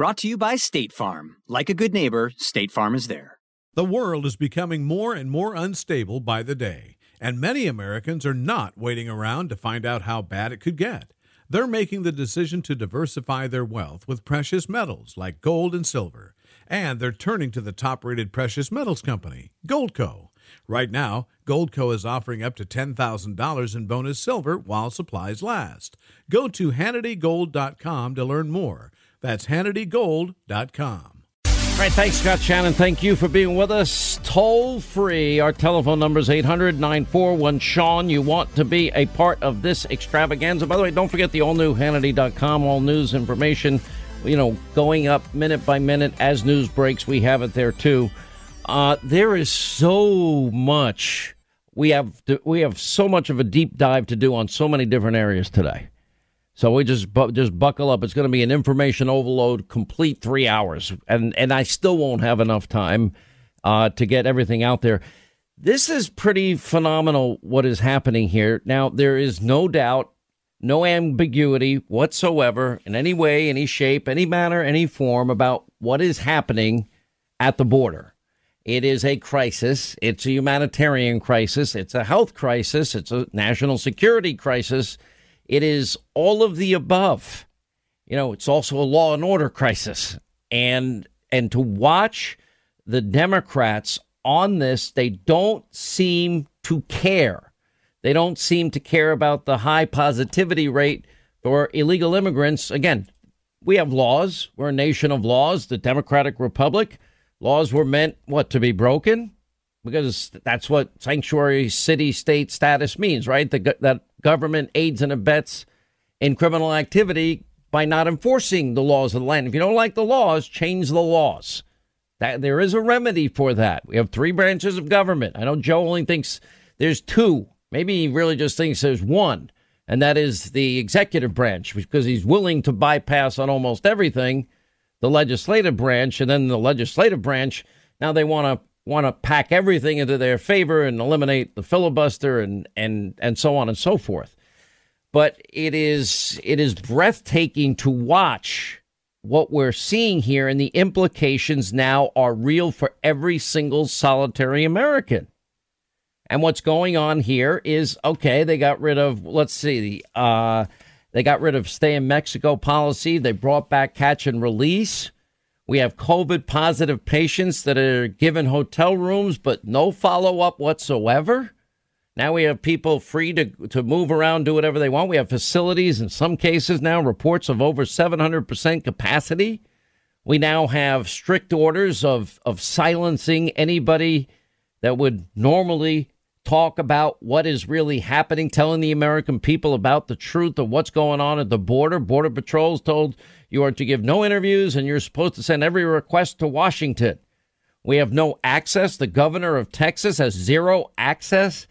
Brought to you by State Farm. Like a good neighbor, State Farm is there. The world is becoming more and more unstable by the day, and many Americans are not waiting around to find out how bad it could get. They're making the decision to diversify their wealth with precious metals like gold and silver, and they're turning to the top rated precious metals company, Goldco. Right now, Goldco is offering up to $10,000 in bonus silver while supplies last. Go to HannityGold.com to learn more. That's HannityGold.com. All right, thanks, Scott Shannon. Thank you for being with us. Toll free. Our telephone number is 800 941 Sean. You want to be a part of this extravaganza. By the way, don't forget the all new Hannity.com, all news information, you know, going up minute by minute as news breaks. We have it there too. Uh, there is so much. We have we have so much of a deep dive to do on so many different areas today. So we just bu- just buckle up. It's going to be an information overload, complete three hours, and and I still won't have enough time uh, to get everything out there. This is pretty phenomenal. What is happening here now? There is no doubt, no ambiguity whatsoever in any way, any shape, any manner, any form about what is happening at the border. It is a crisis. It's a humanitarian crisis. It's a health crisis. It's a national security crisis it is all of the above. You know, it's also a law and order crisis. And and to watch the Democrats on this, they don't seem to care. They don't seem to care about the high positivity rate for illegal immigrants. Again, we have laws. We're a nation of laws, the Democratic Republic. Laws were meant what to be broken because that's what sanctuary city state status means, right? The, that government aids and abets in criminal activity by not enforcing the laws of the land. If you don't like the laws, change the laws. That there is a remedy for that. We have three branches of government. I know Joe only thinks there's two. Maybe he really just thinks there's one, and that is the executive branch because he's willing to bypass on almost everything the legislative branch, and then the legislative branch now they want to want to pack everything into their favor and eliminate the filibuster and and and so on and so forth. But it is it is breathtaking to watch what we're seeing here and the implications now are real for every single solitary American. And what's going on here is okay, they got rid of let's see, uh they got rid of stay in Mexico policy, they brought back catch and release. We have COVID positive patients that are given hotel rooms, but no follow up whatsoever. Now we have people free to, to move around, do whatever they want. We have facilities in some cases now, reports of over 700% capacity. We now have strict orders of, of silencing anybody that would normally talk about what is really happening, telling the American people about the truth of what's going on at the border. Border Patrol's told you are to give no interviews and you're supposed to send every request to Washington. We have no access. The governor of Texas has zero access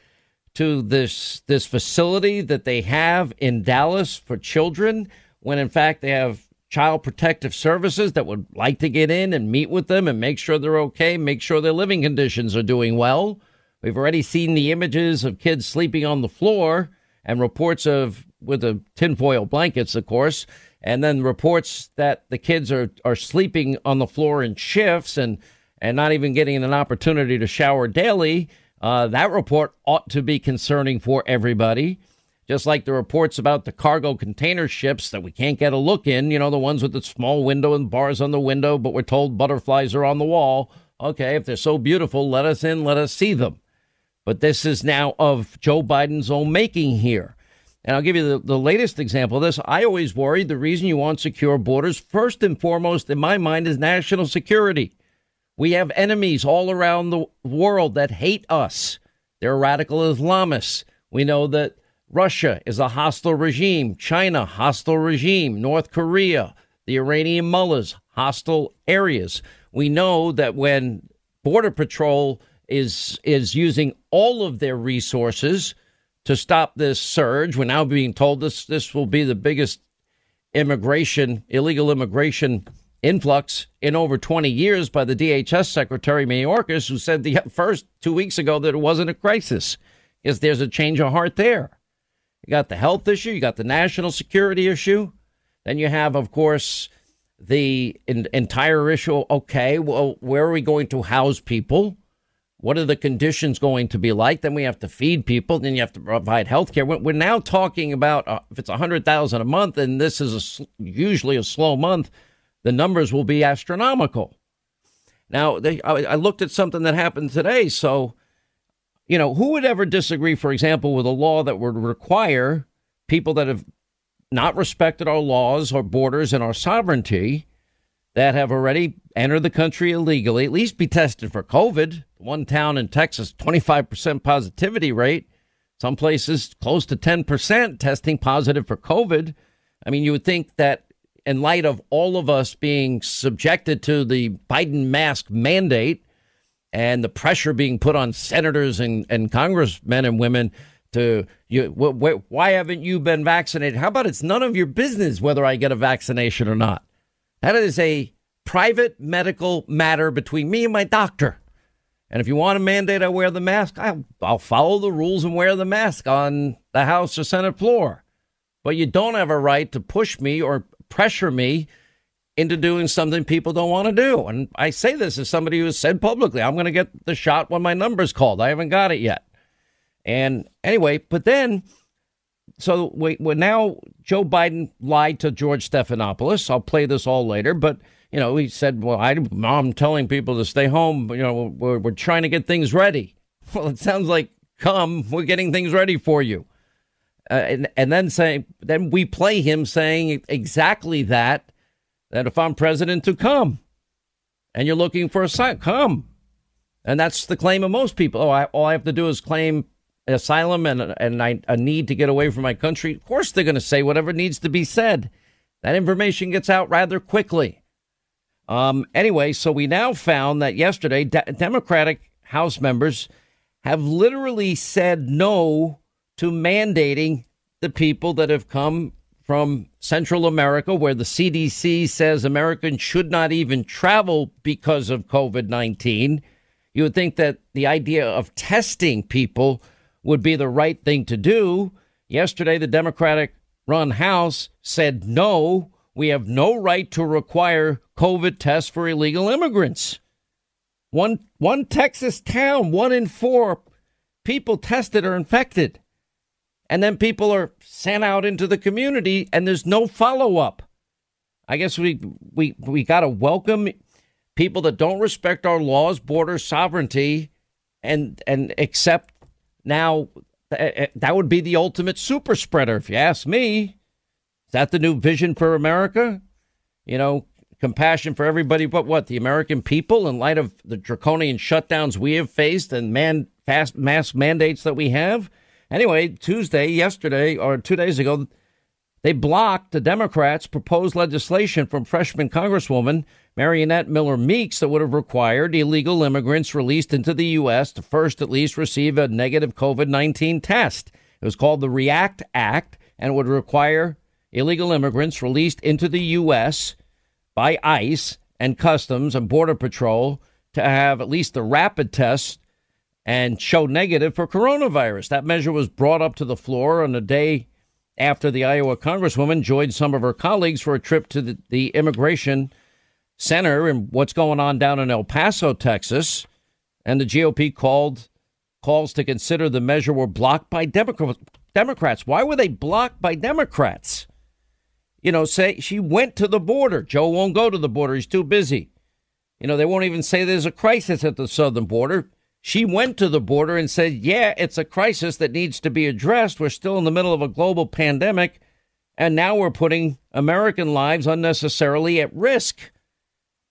to this this facility that they have in Dallas for children when in fact they have child protective services that would like to get in and meet with them and make sure they're okay, make sure their living conditions are doing well. We've already seen the images of kids sleeping on the floor and reports of with the tinfoil blankets, of course, and then reports that the kids are, are sleeping on the floor in shifts and, and not even getting an opportunity to shower daily. Uh, that report ought to be concerning for everybody. Just like the reports about the cargo container ships that we can't get a look in, you know, the ones with the small window and bars on the window, but we're told butterflies are on the wall. Okay, if they're so beautiful, let us in, let us see them. But this is now of Joe Biden's own making here. And I'll give you the, the latest example of this. I always worry the reason you want secure borders, first and foremost, in my mind, is national security. We have enemies all around the world that hate us. They're radical Islamists. We know that Russia is a hostile regime, China, hostile regime, North Korea, the Iranian mullahs, hostile areas. We know that when Border Patrol is is using all of their resources to stop this surge. We're now being told this this will be the biggest immigration, illegal immigration influx in over 20 years by the DHS Secretary Mayorkas, who said the first two weeks ago that it wasn't a crisis. Because there's a change of heart there. You got the health issue, you got the national security issue, then you have, of course, the in, entire issue. Okay, well, where are we going to house people? What are the conditions going to be like? Then we have to feed people. Then you have to provide health care. We're now talking about uh, if it's a hundred thousand a month, and this is a, usually a slow month, the numbers will be astronomical. Now, they, I, I looked at something that happened today. So, you know, who would ever disagree, for example, with a law that would require people that have not respected our laws, our borders, and our sovereignty that have already entered the country illegally at least be tested for COVID? One town in Texas, 25% positivity rate. Some places close to 10% testing positive for COVID. I mean, you would think that in light of all of us being subjected to the Biden mask mandate and the pressure being put on senators and, and congressmen and women to you, wh- why haven't you been vaccinated? How about it's none of your business whether I get a vaccination or not? That is a private medical matter between me and my doctor. And if you want to mandate I wear the mask, I'll, I'll follow the rules and wear the mask on the House or Senate floor. But you don't have a right to push me or pressure me into doing something people don't want to do. And I say this as somebody who has said publicly, I'm going to get the shot when my number's called. I haven't got it yet. And anyway, but then, so we, now Joe Biden lied to George Stephanopoulos. I'll play this all later, but you know, he said, "Well, I, am telling people to stay home. You know, we're, we're trying to get things ready." Well, it sounds like, "Come, we're getting things ready for you," uh, and and then say, then we play him saying exactly that. That if I'm president, to come, and you're looking for a sign, come, and that's the claim of most people. Oh, I, all I have to do is claim asylum and and I, a need to get away from my country. Of course, they're going to say whatever needs to be said. That information gets out rather quickly. Um, anyway, so we now found that yesterday, de- Democratic House members have literally said no to mandating the people that have come from Central America, where the CDC says Americans should not even travel because of COVID 19. You would think that the idea of testing people would be the right thing to do. Yesterday, the Democratic run House said no we have no right to require COVID tests for illegal immigrants. One, one Texas town, one in four people tested are infected. And then people are sent out into the community and there's no follow up. I guess we, we, we got to welcome people that don't respect our laws, border sovereignty, and, and accept now eh, eh, that would be the ultimate super spreader, if you ask me. Is that the new vision for America? You know, compassion for everybody but what? The American people in light of the draconian shutdowns we have faced and man fast mass mandates that we have? Anyway, Tuesday, yesterday, or two days ago, they blocked the Democrats' proposed legislation from freshman Congresswoman Mariannette Miller Meeks that would have required illegal immigrants released into the U.S. to first at least receive a negative COVID 19 test. It was called the REACT Act and would require illegal immigrants released into the U.S. by ICE and Customs and Border Patrol to have at least the rapid test and show negative for coronavirus. That measure was brought up to the floor on the day after the Iowa Congresswoman joined some of her colleagues for a trip to the, the immigration center and what's going on down in El Paso, Texas. And the GOP called calls to consider the measure were blocked by Democrats. Why were they blocked by Democrats? You know, say she went to the border. Joe won't go to the border. He's too busy. You know, they won't even say there's a crisis at the southern border. She went to the border and said, yeah, it's a crisis that needs to be addressed. We're still in the middle of a global pandemic, and now we're putting American lives unnecessarily at risk.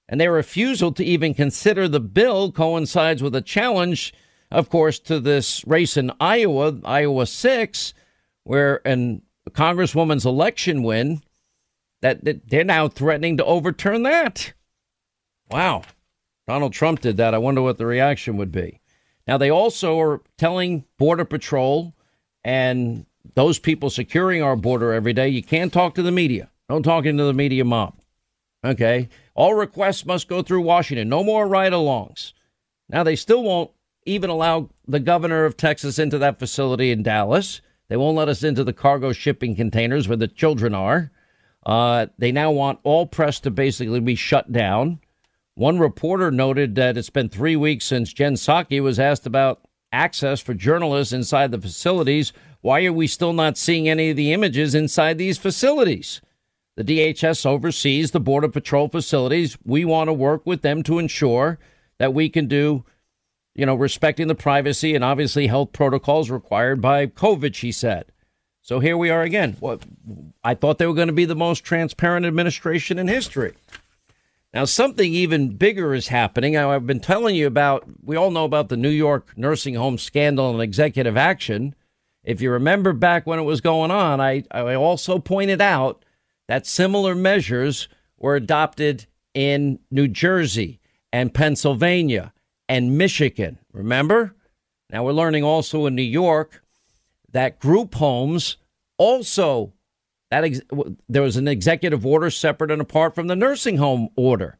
And their refusal to even consider the bill coincides with a challenge, of course, to this race in Iowa, Iowa 6, where an congresswoman's election win, that, that they're now threatening to overturn that. Wow. Donald Trump did that. I wonder what the reaction would be. Now, they also are telling Border Patrol and those people securing our border every day you can't talk to the media. Don't talk into the media mob. Okay. All requests must go through Washington. No more ride alongs. Now, they still won't even allow the governor of Texas into that facility in Dallas. They won't let us into the cargo shipping containers where the children are. Uh, they now want all press to basically be shut down. One reporter noted that it's been three weeks since Jen Psaki was asked about access for journalists inside the facilities. Why are we still not seeing any of the images inside these facilities? The DHS oversees the Border Patrol facilities. We want to work with them to ensure that we can do, you know, respecting the privacy and obviously health protocols required by COVID, she said. So here we are again. What I thought they were going to be the most transparent administration in history. Now, something even bigger is happening. I've been telling you about, we all know about the New York nursing home scandal and executive action. If you remember back when it was going on, I, I also pointed out that similar measures were adopted in New Jersey and Pennsylvania and Michigan. Remember? Now we're learning also in New York that group homes also that ex- there was an executive order separate and apart from the nursing home order,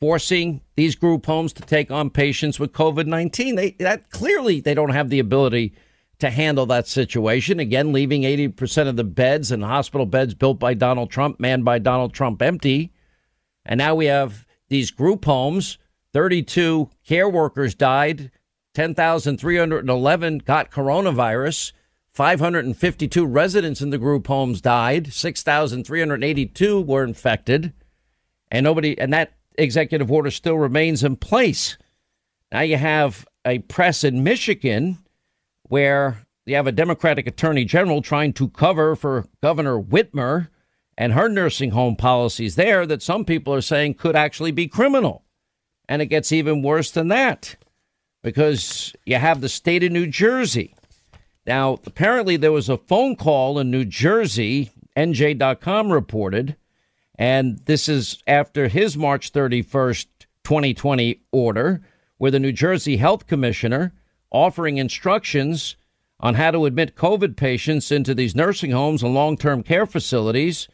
forcing these group homes to take on patients with COVID nineteen. They that clearly they don't have the ability to handle that situation. Again, leaving eighty percent of the beds and hospital beds built by Donald Trump, manned by Donald Trump, empty. And now we have these group homes. Thirty-two care workers died. Ten thousand three hundred eleven got coronavirus. 552 residents in the group homes died. 6,382 were infected. And nobody, and that executive order still remains in place. Now you have a press in Michigan where you have a Democratic attorney general trying to cover for Governor Whitmer and her nursing home policies there that some people are saying could actually be criminal. And it gets even worse than that because you have the state of New Jersey now, apparently, there was a phone call in New Jersey, NJ.com reported, and this is after his March 31st, 2020 order, where the New Jersey Health Commissioner offering instructions on how to admit COVID patients into these nursing homes and long term care facilities.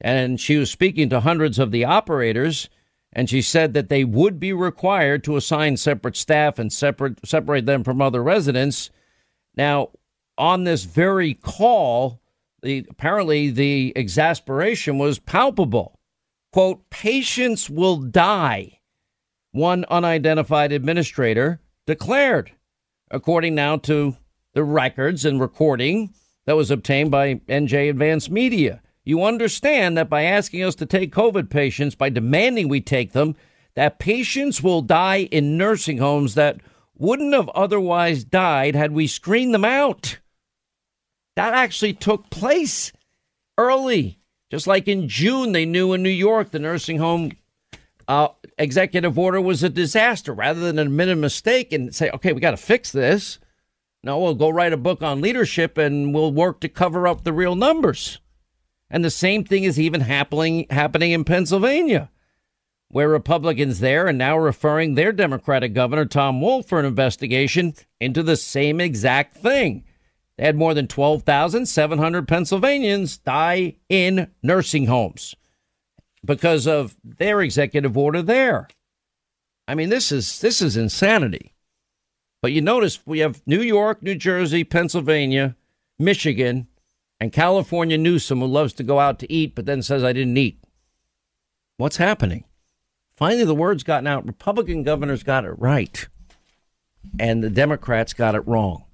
And she was speaking to hundreds of the operators, and she said that they would be required to assign separate staff and separate separate them from other residents. Now, on this very call, the, apparently the exasperation was palpable. Quote, patients will die, one unidentified administrator declared, according now to the records and recording that was obtained by NJ Advanced Media. You understand that by asking us to take COVID patients, by demanding we take them, that patients will die in nursing homes that wouldn't have otherwise died had we screened them out. That actually took place early. Just like in June, they knew in New York the nursing home uh, executive order was a disaster. Rather than admit a mistake and say, okay, we got to fix this, no, we'll go write a book on leadership and we'll work to cover up the real numbers. And the same thing is even happening happening in Pennsylvania, where Republicans there are now referring their Democratic governor Tom Wolf for an investigation into the same exact thing They had more than 12,700 Pennsylvanians die in nursing homes because of their executive order there. I mean, this is this is insanity. But you notice we have New York, New Jersey, Pennsylvania, Michigan, and California Newsom who loves to go out to eat but then says I didn't eat. What's happening? Finally, the word's gotten out. Republican governors got it right, and the Democrats got it wrong.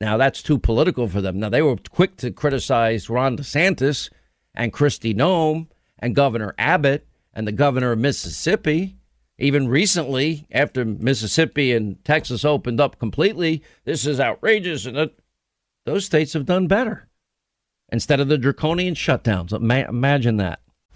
Now, that's too political for them. Now, they were quick to criticize Ron DeSantis and Kristi Noem and Governor Abbott and the governor of Mississippi. Even recently, after Mississippi and Texas opened up completely, this is outrageous. And it, those states have done better instead of the draconian shutdowns. Imagine that.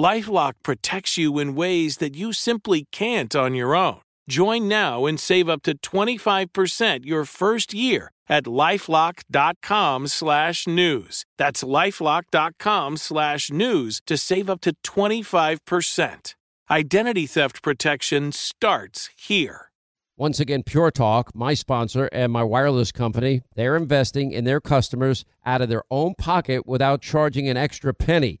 Lifelock protects you in ways that you simply can't on your own. Join now and save up to 25% your first year at lifelock.com slash news. That's lifelock.com slash news to save up to 25%. Identity theft protection starts here. Once again, Pure Talk, my sponsor and my wireless company, they're investing in their customers out of their own pocket without charging an extra penny.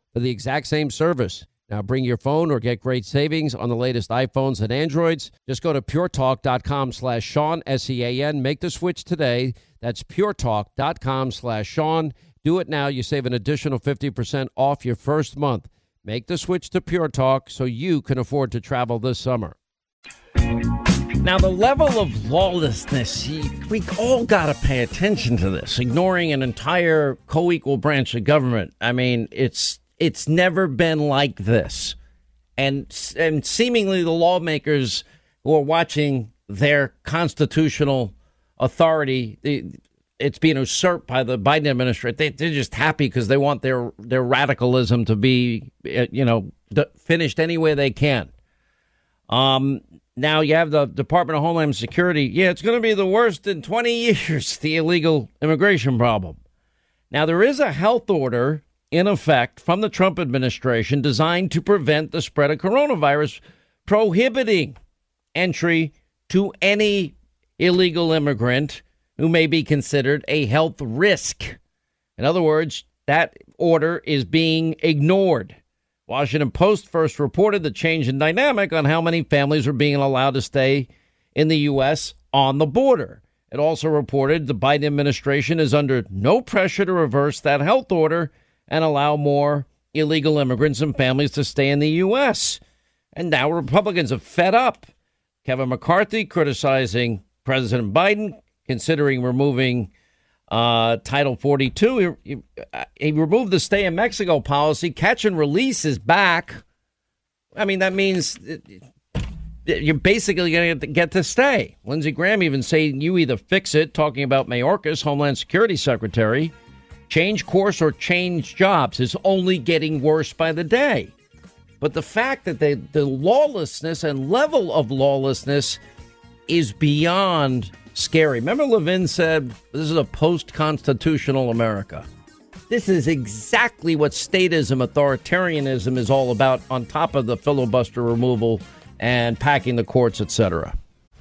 for the exact same service. Now bring your phone or get great savings on the latest iPhones and Androids. Just go to puretalk.com slash Sean, S-E-A-N. Make the switch today. That's puretalk.com slash Sean. Do it now. You save an additional 50% off your first month. Make the switch to Pure Talk so you can afford to travel this summer. Now, the level of lawlessness, we all got to pay attention to this. Ignoring an entire co equal branch of government. I mean, it's it's never been like this. And, and seemingly the lawmakers who are watching their constitutional authority, it's being usurped by the Biden administration. They, are just happy because they want their, their radicalism to be, uh, you know, finished any way they can. Um, now you have the Department of Homeland Security. Yeah, it's going to be the worst in 20 years, the illegal immigration problem. Now, there is a health order in effect from the Trump administration designed to prevent the spread of coronavirus, prohibiting entry to any illegal immigrant who may be considered a health risk. In other words, that order is being ignored. Washington Post first reported the change in dynamic on how many families are being allowed to stay in the U.S. on the border. It also reported the Biden administration is under no pressure to reverse that health order and allow more illegal immigrants and families to stay in the U.S. And now Republicans are fed up. Kevin McCarthy criticizing President Biden, considering removing uh, Title 42. He, he, he, removed the stay in Mexico policy. Catch and release is back. I mean, that means you're basically going to get to stay. Lindsey Graham even saying you either fix it, talking about Mayorkas, Homeland Security Secretary, change course or change jobs is only getting worse by the day. But the fact that they, the lawlessness and level of lawlessness is beyond scary. Remember, Levin said this is a post constitutional America. This is exactly what statism, authoritarianism is all about, on top of the filibuster removal and packing the courts, etc.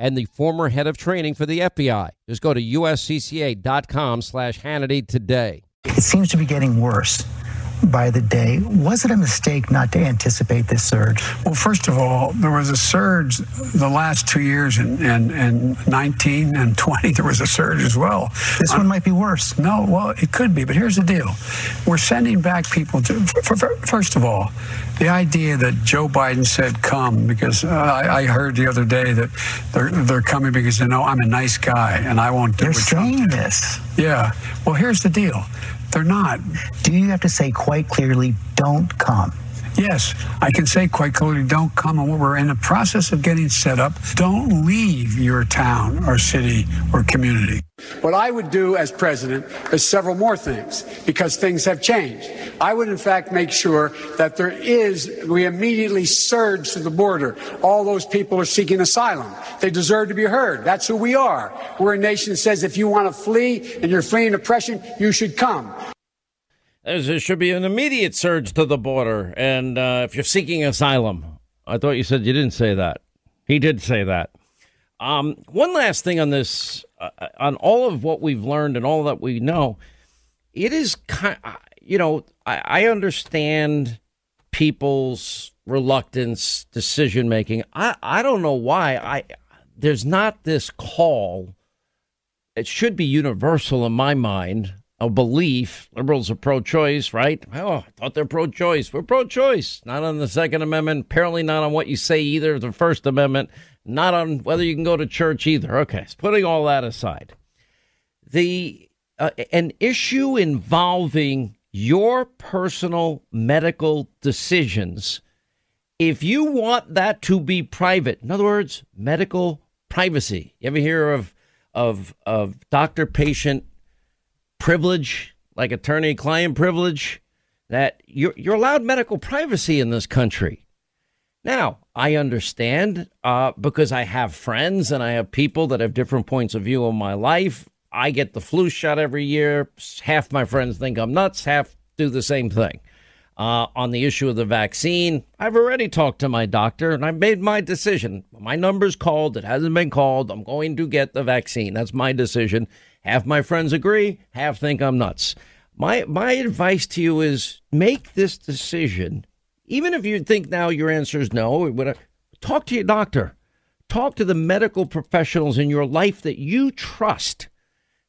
and the former head of training for the FBI. Just go to uscca.com slash Hannity today. It seems to be getting worse by the day. Was it a mistake not to anticipate this surge? Well, first of all, there was a surge the last two years, and in, in, in, 19 and 20, there was a surge as well. This one might be worse. No, well, it could be, but here's the deal. We're sending back people to, for, for, first of all, the idea that Joe Biden said come, because uh, I, I, heard the other day that they're, they're coming because they know I'm a nice guy and I won't do They're saying this. Yeah. Well, here's the deal they're not. Do you have to say quite clearly, don't come? Yes, I can say quite clearly, don't come. And we're in the process of getting set up. Don't leave your town or city or community. What I would do as president is several more things because things have changed. I would, in fact, make sure that there is, we immediately surge to the border. All those people are seeking asylum. They deserve to be heard. That's who we are. We're a nation that says if you want to flee and you're fleeing oppression, you should come. There should be an immediate surge to the border. And uh, if you're seeking asylum, I thought you said you didn't say that. He did say that. Um, one last thing on this, uh, on all of what we've learned and all that we know, it is kind. You know, I, I understand people's reluctance, decision making. I I don't know why. I there's not this call. It should be universal in my mind a belief. Liberals are pro choice, right? Oh, I thought they're pro choice. We're pro choice. Not on the Second Amendment, apparently not on what you say either, the First Amendment, not on whether you can go to church either. Okay, so putting all that aside. The uh, an issue involving your personal medical decisions, if you want that to be private, in other words, medical privacy. You ever hear of of of doctor patient privilege, like attorney client privilege, that you're, you're allowed medical privacy in this country. Now, I understand uh, because I have friends and I have people that have different points of view in my life. I get the flu shot every year. Half my friends think I'm nuts, half do the same thing. Uh, on the issue of the vaccine, I've already talked to my doctor and I've made my decision. My number's called. It hasn't been called. I'm going to get the vaccine. That's my decision. Half my friends agree, half think I'm nuts. My my advice to you is make this decision. Even if you think now your answer is no, uh, talk to your doctor. Talk to the medical professionals in your life that you trust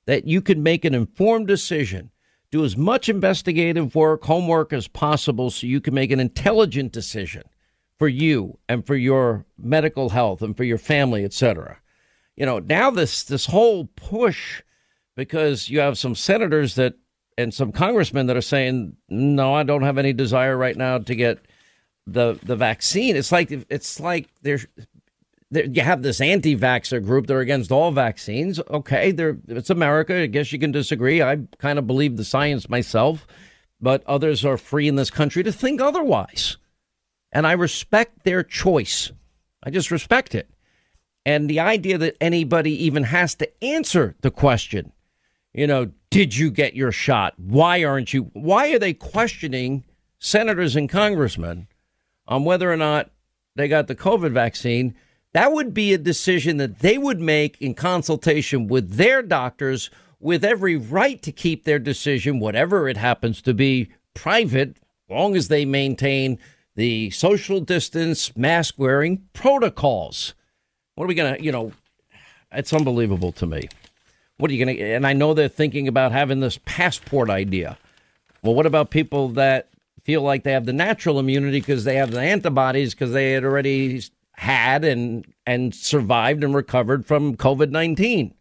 that you can make an informed decision. Do as much investigative work, homework as possible so you can make an intelligent decision for you and for your medical health and for your family, etc. You know, now this this whole push because you have some senators that and some congressmen that are saying, "No, I don't have any desire right now to get the the vaccine." It's like it's like there's you have this anti-vaxxer group that are against all vaccines. Okay, they it's America. I guess you can disagree. I kind of believe the science myself, but others are free in this country to think otherwise, and I respect their choice. I just respect it. And the idea that anybody even has to answer the question you know, did you get your shot? Why aren't you? Why are they questioning senators and congressmen on whether or not they got the COVID vaccine? That would be a decision that they would make in consultation with their doctors, with every right to keep their decision, whatever it happens to be, private, long as they maintain the social distance, mask wearing protocols. What are we going to, you know, it's unbelievable to me. What are you going to? And I know they're thinking about having this passport idea. Well, what about people that feel like they have the natural immunity because they have the antibodies because they had already had and and survived and recovered from COVID nineteen?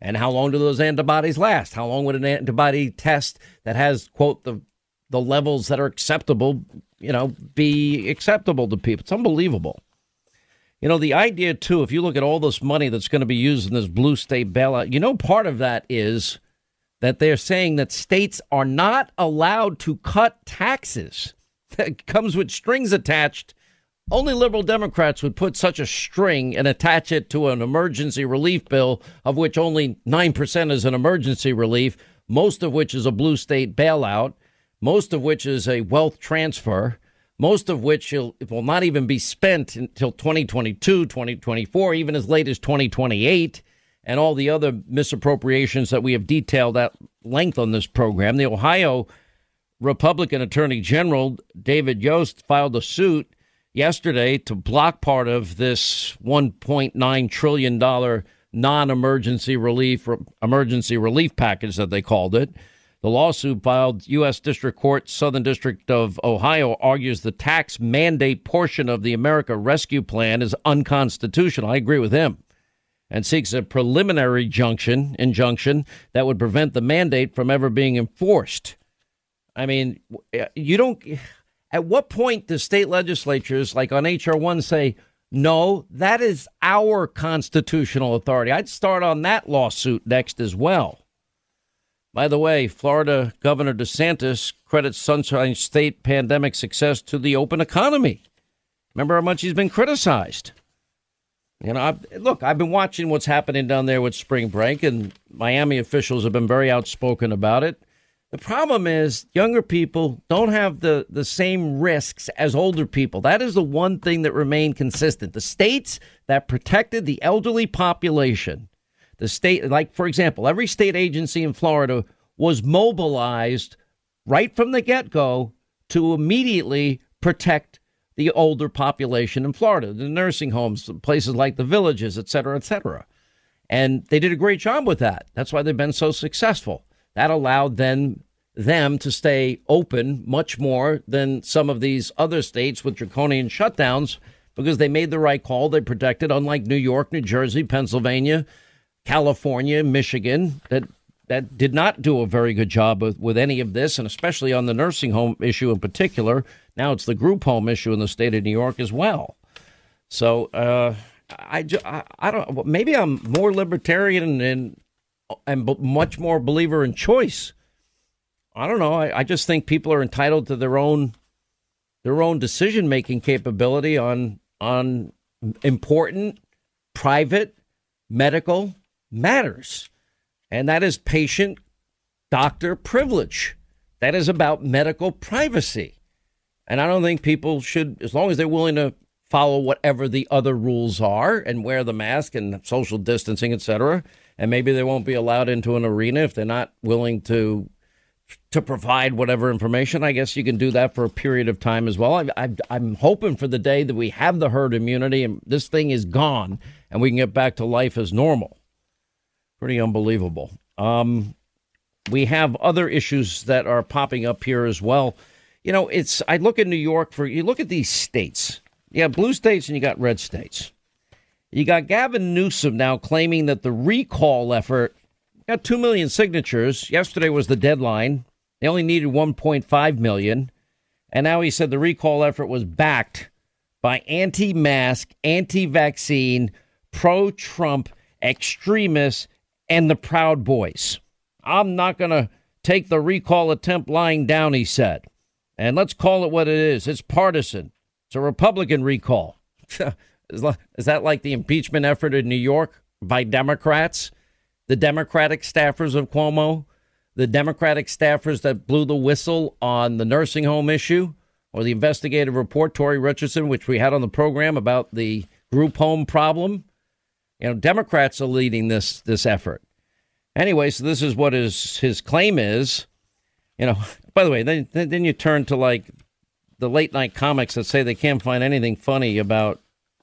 And how long do those antibodies last? How long would an antibody test that has quote the the levels that are acceptable, you know, be acceptable to people? It's unbelievable. You know, the idea, too, if you look at all this money that's going to be used in this blue state bailout, you know, part of that is that they're saying that states are not allowed to cut taxes. That comes with strings attached. Only liberal Democrats would put such a string and attach it to an emergency relief bill, of which only 9% is an emergency relief, most of which is a blue state bailout, most of which is a wealth transfer most of which will not even be spent until 2022, 2024, even as late as 2028, and all the other misappropriations that we have detailed at length on this program. The Ohio Republican Attorney General David Yost filed a suit yesterday to block part of this 1.9 trillion dollar non-emergency relief emergency relief package that they called it. The lawsuit filed U.S. District Court, Southern District of Ohio, argues the tax mandate portion of the America Rescue Plan is unconstitutional. I agree with him. And seeks a preliminary junction, injunction that would prevent the mandate from ever being enforced. I mean, eh, you don't, At what point do state legislatures, like on HR 1, say, no, that is our constitutional authority? I'd start on that lawsuit next as well. By the way, Florida Governor DeSantis credits Sunshine State pandemic success to the open economy. Remember how much he's been criticized. You know, I've, look, I've been watching what's happening down there with spring break, and Miami officials have been very outspoken about it. The problem is younger people don't have the, the same risks as older people. That is the one thing that remained consistent. The states that protected the elderly population the state, like, for example, every state agency in Florida was mobilized right from the get go to immediately protect the older population in Florida, the nursing homes, places like the villages, et cetera, et cetera. And they did a great job with that. That's why they've been so successful. That allowed then them to stay open much more than some of these other states with draconian shutdowns because they made the right call. They protected, unlike New York, New Jersey, Pennsylvania, California, Michigan, that that did not do a very good job with, with any of this, and especially on the nursing home issue in particular. Now it's the group home issue in the state of New York as well. So uh, I, I, I don't. Maybe I'm more libertarian and and much more believer in choice. I don't know. I, I just think people are entitled to their own their own decision making capability on on important private medical matters, and that is patient doctor privilege. That is about medical privacy. And I don't think people should, as long as they're willing to follow whatever the other rules are and wear the mask and social distancing, et cetera, and maybe they won't be allowed into an arena if they're not willing to to provide whatever information. I guess you can do that for a period of time as well. I, am hoping for the day that we have the herd immunity and this thing is gone and we can get back to life as normal. Pretty unbelievable. Um, we have other issues that are popping up here as well. You know, it's I look at New York for you look at these states. You have blue states and you got red states. You got Gavin Newsom now claiming that the recall effort got 2 million signatures. Yesterday was the deadline. They only needed 1.5 million. And now he said the recall effort was backed by anti mask, anti vaccine, pro Trump extremists and the Proud Boys. I'm not going to take the recall attempt lying down, he said. And let's call it what it is it's partisan, it's a Republican recall. is that like the impeachment effort in New York by Democrats? The Democratic staffers of Cuomo? The Democratic staffers that blew the whistle on the nursing home issue? Or the investigative report, Tori Richardson, which we had on the program about the group home problem? You know, Democrats are leading this this effort. Anyway, so this is what his his claim is. You know, by the way, then then you turn to like the late night comics that say they can't find anything funny about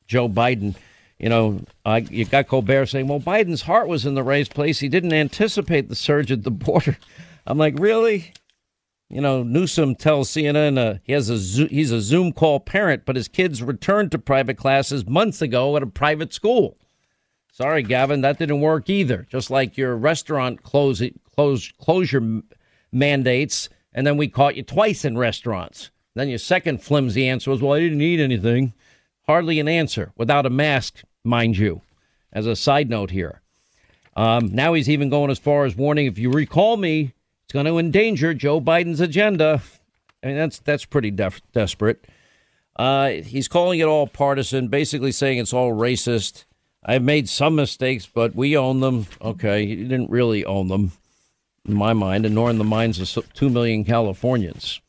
Joe Biden. You know, uh, you got Colbert saying, "Well, Biden's heart was in the right place. He didn't anticipate the surge at the border." I'm like, really? You know, Newsom tells CNN uh, he has a he's a Zoom call parent, but his kids returned to private classes months ago at a private school. Sorry, Gavin, that didn't work either. Just like your restaurant close, close, closure mandates, and then we caught you twice in restaurants. Then your second flimsy answer was, well, I didn't eat anything. Hardly an answer without a mask, mind you, as a side note here. Um, now he's even going as far as warning if you recall me, it's going to endanger Joe Biden's agenda. I mean, that's, that's pretty def- desperate. Uh, he's calling it all partisan, basically saying it's all racist. I've made some mistakes, but we own them. Okay, you didn't really own them, in my mind, and nor in the minds of two million Californians.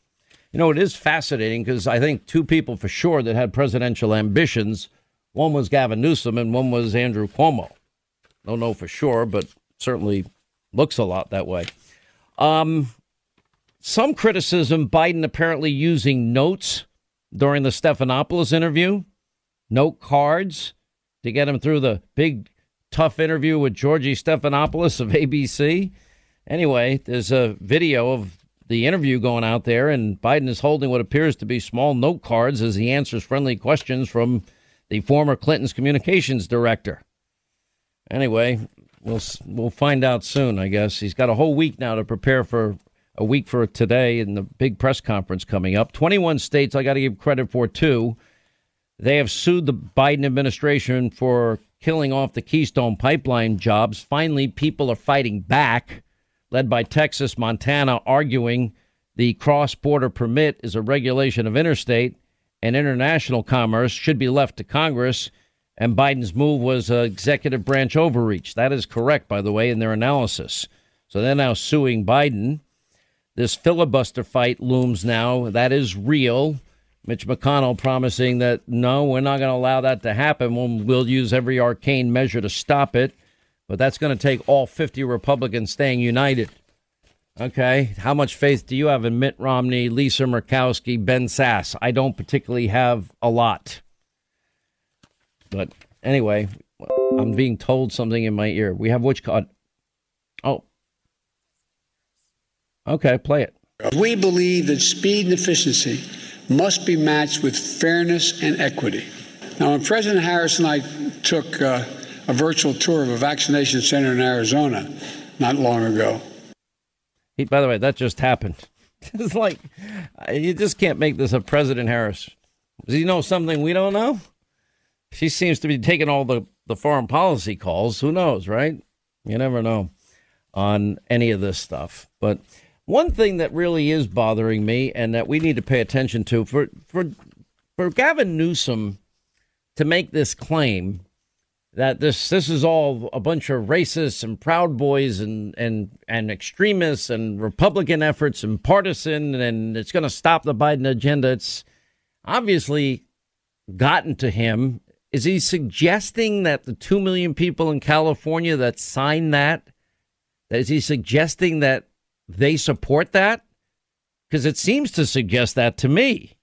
You know, it is fascinating because I think two people for sure that had presidential ambitions. One was Gavin Newsom, and one was Andrew Cuomo. Don't know for sure, but certainly looks a lot that way. Um, some criticism: Biden apparently using notes during the Stephanopoulos interview, note cards to get him through the big, tough interview with Georgie Stephanopoulos of ABC. Anyway, there's a video of the interview going out there, and Biden is holding what appears to be small note cards as he answers friendly questions from the former Clinton's communications director. Anyway, we'll we'll find out soon. I guess he's got a whole week now to prepare for a week for today and the big press conference coming up. 21 states, I got to give credit for too. They have sued the Biden administration for killing off the Keystone Pipeline jobs. Finally, people are fighting back, led by Texas, Montana, arguing the cross border permit is a regulation of interstate and international commerce, should be left to Congress. And Biden's move was uh, executive branch overreach. That is correct, by the way, in their analysis. So they're now suing Biden. This filibuster fight looms now. That is real. Mitch McConnell promising that no, we're not going to allow that to happen. We'll, use every arcane measure to stop it. But that's going to take all 50 Republicans staying united. Okay. How much faith do you have in Mitt Romney, Lisa Murkowski, Ben Sasse? I don't particularly have a lot. But anyway, I'm being told something in my ear. We have which card? Oh. Okay, play it. We believe that speed and efficiency must be matched with fairness and equity. Now, when President Harris and I took uh, a virtual tour of a vaccination center in Arizona not long ago, by the way, that just happened. it's like you just can't make this up. President Harris. Does he know something we don't know? She seems to be taking all the, the foreign policy calls. Who knows, right? You never know on any of this stuff. But one thing that really is bothering me and that we need to pay attention to for for for Gavin Newsom to make this claim that this this is all a bunch of racists and proud boys and and and extremists and Republican efforts and partisan and it's going to stop the Biden agenda. It's obviously gotten to him. Is he suggesting that the two million people in California that signed that? Is he suggesting that they support that? Because it seems to suggest that to me.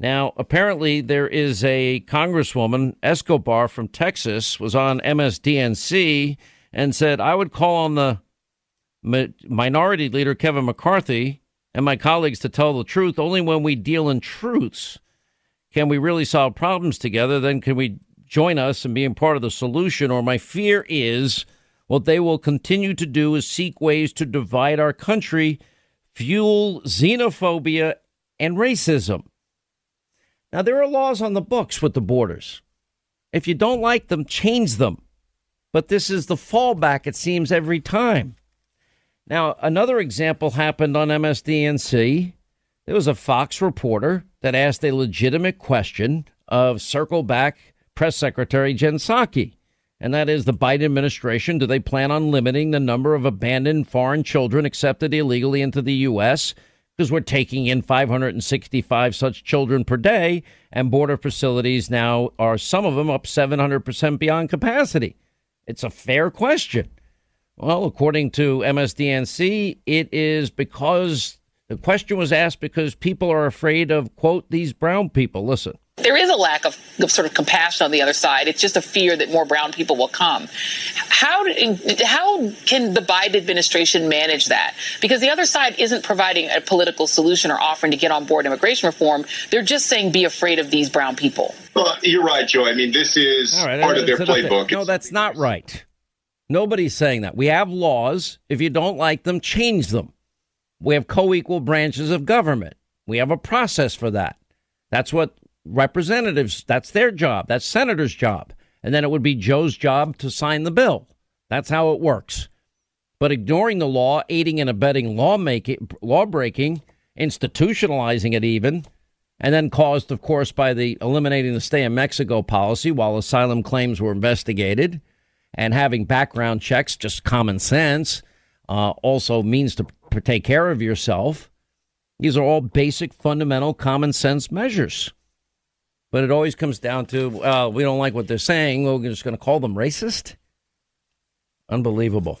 Now, apparently, there is a Congresswoman, Escobar from Texas, was on MSDNC and said, I would call on the minority leader, Kevin McCarthy, and my colleagues to tell the truth. Only when we deal in truths can we really solve problems together. Then can we join us and being part of the solution? Or my fear is what they will continue to do is seek ways to divide our country, fuel xenophobia and racism. Now, there are laws on the books with the borders. If you don't like them, change them. But this is the fallback, it seems, every time. Now, another example happened on MSDNC. There was a Fox reporter that asked a legitimate question of Circle Back Press Secretary Jen Psaki, and that is the Biden administration. Do they plan on limiting the number of abandoned foreign children accepted illegally into the U.S.? because we're taking in 565 such children per day, and border facilities now are some of them up 700% beyond capacity. It's a fair question. Well, according to MSDNC, it is because the question was asked because people are afraid of, quote, these brown people. Listen. There is a lack of, of, sort of compassion on the other side. It's just a fear that more brown people will come. How how can the Biden administration manage that? Because the other side isn't providing a political solution or offering to get on board immigration reform. They're just saying be afraid of these brown people. Well, you're right, Joe. I mean, this is right, part of uh, their playbook. No, that's not right. Nobody's saying that. We have laws. If you don't like them, change them. We have co-equal branches of government. We have a process for that. That's what representatives, that's their job. That's senator's job. And then it would be Joe's job to sign the bill. That's how it works. But ignoring the law, aiding and abetting lawmaking, law breaking, institutionalizing it even, and then caused, of course, by the eliminating the stay in Mexico policy while asylum claims were investigated, and having background checks, just common sense, uh, also means to take care of yourself. These are all basic, fundamental, common sense measures. But it always comes down to, uh, we don't like what they're saying. We're just going to call them racist. Unbelievable.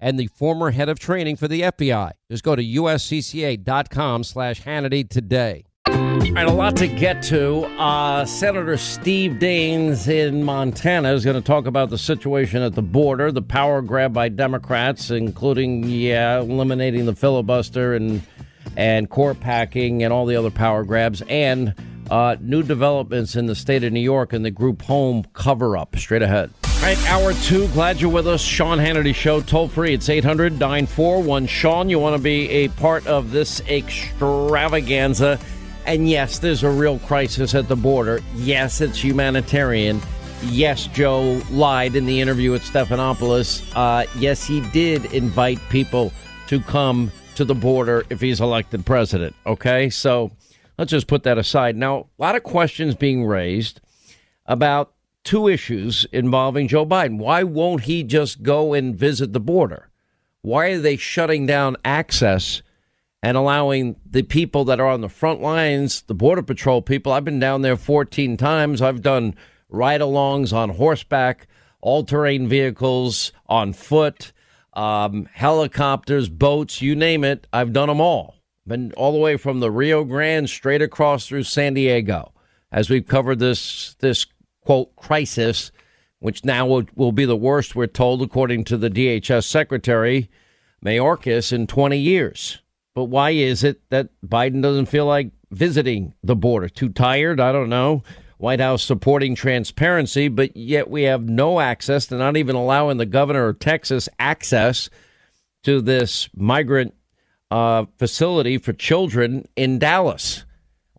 and the former head of training for the FBI. Just go to uscca.com slash Hannity today. All right, a lot to get to. Uh, Senator Steve Daines in Montana is going to talk about the situation at the border, the power grab by Democrats, including, yeah, eliminating the filibuster and and court packing and all the other power grabs, and uh, new developments in the state of New York and the group home cover up. Straight ahead. All right, hour two. Glad you're with us. Sean Hannity Show, toll free. It's 800 941 Sean. You want to be a part of this extravaganza. And yes, there's a real crisis at the border. Yes, it's humanitarian. Yes, Joe lied in the interview with Stephanopoulos. Uh, yes, he did invite people to come to the border if he's elected president. Okay, so let's just put that aside. Now, a lot of questions being raised about two issues involving Joe Biden. Why won't he just go and visit the border? Why are they shutting down access and allowing the people that are on the front lines, the Border Patrol people? I've been down there 14 times. I've done ride alongs on horseback, all terrain vehicles, on foot, um, helicopters, boats, you name it. I've done them all. Been all the way from the Rio Grande straight across through San Diego as we've covered this this quote, crisis, which now will, will be the worst, we're told, according to the DHS Secretary, Mayorkas, in 20 years. But why is it that Biden doesn't feel like visiting the border? Too tired? I don't know. White House supporting transparency, but yet we have no access to not even allowing the governor of Texas access to this migrant uh, facility for children in Dallas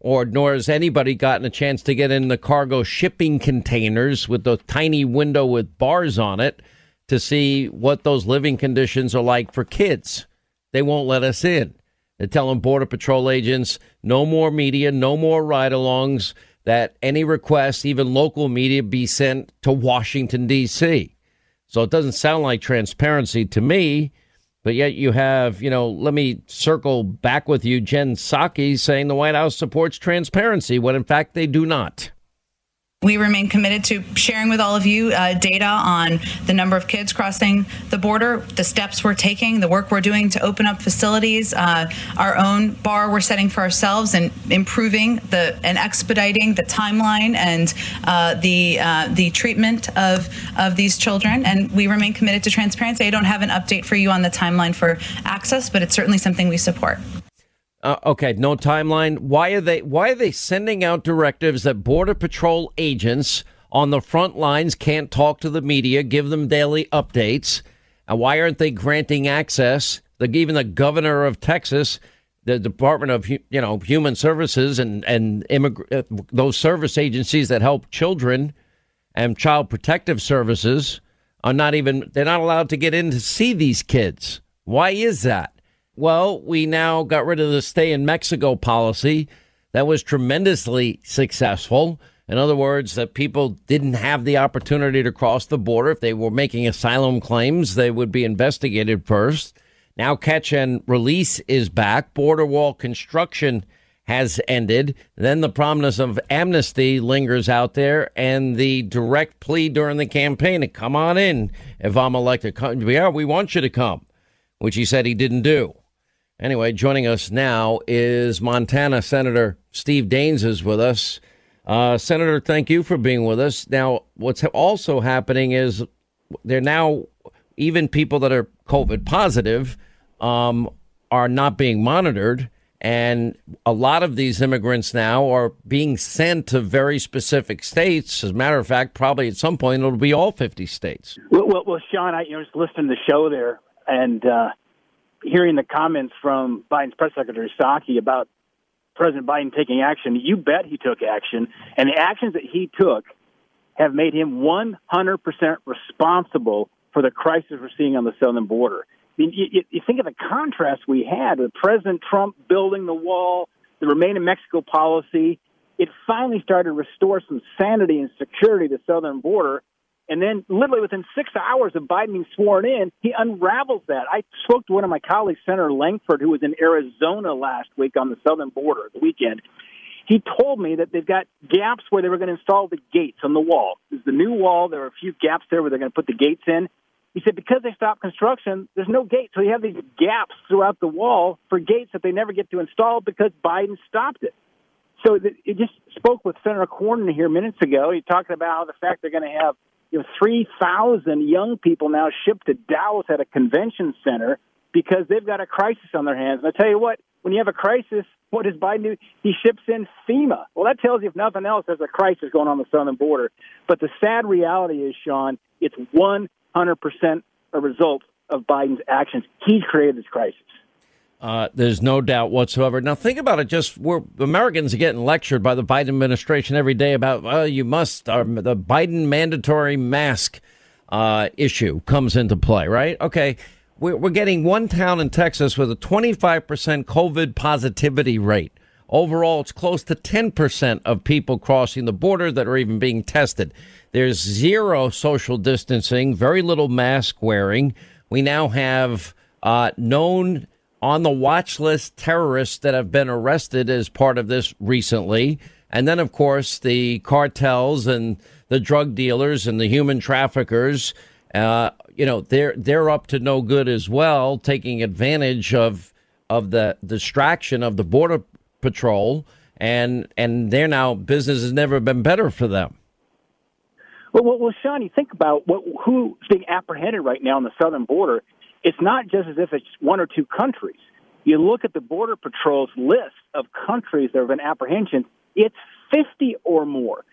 or nor has anybody gotten a chance to get in the cargo shipping containers with the tiny window with bars on it to see what those living conditions are like for kids. They won't let us in. They're telling Border Patrol agents no more media, no more ride alongs, that any request, even local media, be sent to Washington, D.C. So it doesn't sound like transparency to me. But yet you have, you know, let me circle back with you, Jen Psaki saying the White House supports transparency when in fact they do not. We remain committed to sharing with all of you uh, data on the number of kids crossing the border, the steps we're taking, the work we're doing to open up facilities, uh, our own bar we're setting for ourselves, and improving the and expediting the timeline and uh, the uh, the treatment of of these children. And we remain committed to transparency. I don't have an update for you on the timeline for access, but it's certainly something we support. Uh, okay, no timeline. Why are they why are they sending out directives that border patrol agents on the front lines can't talk to the media, give them daily updates? And why aren't they granting access? The, even the governor of Texas, the Department of you know Human Services and and immig- uh, those service agencies that help children and child protective services are not even they're not allowed to get in to see these kids. Why is that? Well, we now got rid of the stay in Mexico policy that was tremendously successful. In other words, that people didn't have the opportunity to cross the border. If they were making asylum claims, they would be investigated first. Now, catch and release is back. Border wall construction has ended. Then the promise of amnesty lingers out there, and the direct plea during the campaign to come on in if I'm elected. Yeah, we want you to come, which he said he didn't do. Anyway, joining us now is Montana Senator Steve Daines is with us. Uh, Senator, thank you for being with us. Now, what's also happening is they're now even people that are COVID positive um, are not being monitored, and a lot of these immigrants now are being sent to very specific states. As a matter of fact, probably at some point it'll be all fifty states. Well, well, well Sean, I you know, just listening to the show there, and uh, hearing the comments from Biden's press secretary Psaki about President Biden taking action, you bet he took action, and the actions that he took have made him 100% responsible for the crisis we're seeing on the southern border. I mean, you, you think of the contrast we had with President Trump building the wall, the Remain in Mexico policy. It finally started to restore some sanity and security to the southern border. And then, literally within six hours of Biden being sworn in, he unravels that. I spoke to one of my colleagues, Senator Lankford, who was in Arizona last week on the southern border the weekend. He told me that they've got gaps where they were going to install the gates on the wall. There's the new wall. There are a few gaps there where they're going to put the gates in. He said because they stopped construction, there's no gates. So you have these gaps throughout the wall for gates that they never get to install because Biden stopped it. So it just spoke with Senator Cornyn here minutes ago. He talked about the fact they're going to have you know, 3,000 young people now shipped to Dallas at a convention center because they've got a crisis on their hands. And I tell you what, when you have a crisis, what does Biden do? He ships in FEMA. Well, that tells you, if nothing else, there's a crisis going on the southern border. But the sad reality is, Sean, it's 100% a result of Biden's actions. He's created this crisis. Uh, there's no doubt whatsoever. Now, think about it. Just we're Americans are getting lectured by the Biden administration every day about well, you must. Uh, the Biden mandatory mask uh, issue comes into play, right? Okay, we're, we're getting one town in Texas with a 25 percent COVID positivity rate. Overall, it's close to 10 percent of people crossing the border that are even being tested. There's zero social distancing, very little mask wearing. We now have uh, known on the watch list terrorists that have been arrested as part of this recently. And then, of course, the cartels and the drug dealers and the human traffickers, uh, you know, they're they're up to no good as well, taking advantage of of the distraction of the border patrol, and and they're now business has never been better for them. Well, well, well Sean, you think about what, who's being apprehended right now on the southern border it's not just as if it's one or two countries. You look at the Border Patrol's list of countries that have been apprehensions, it's 50 or more.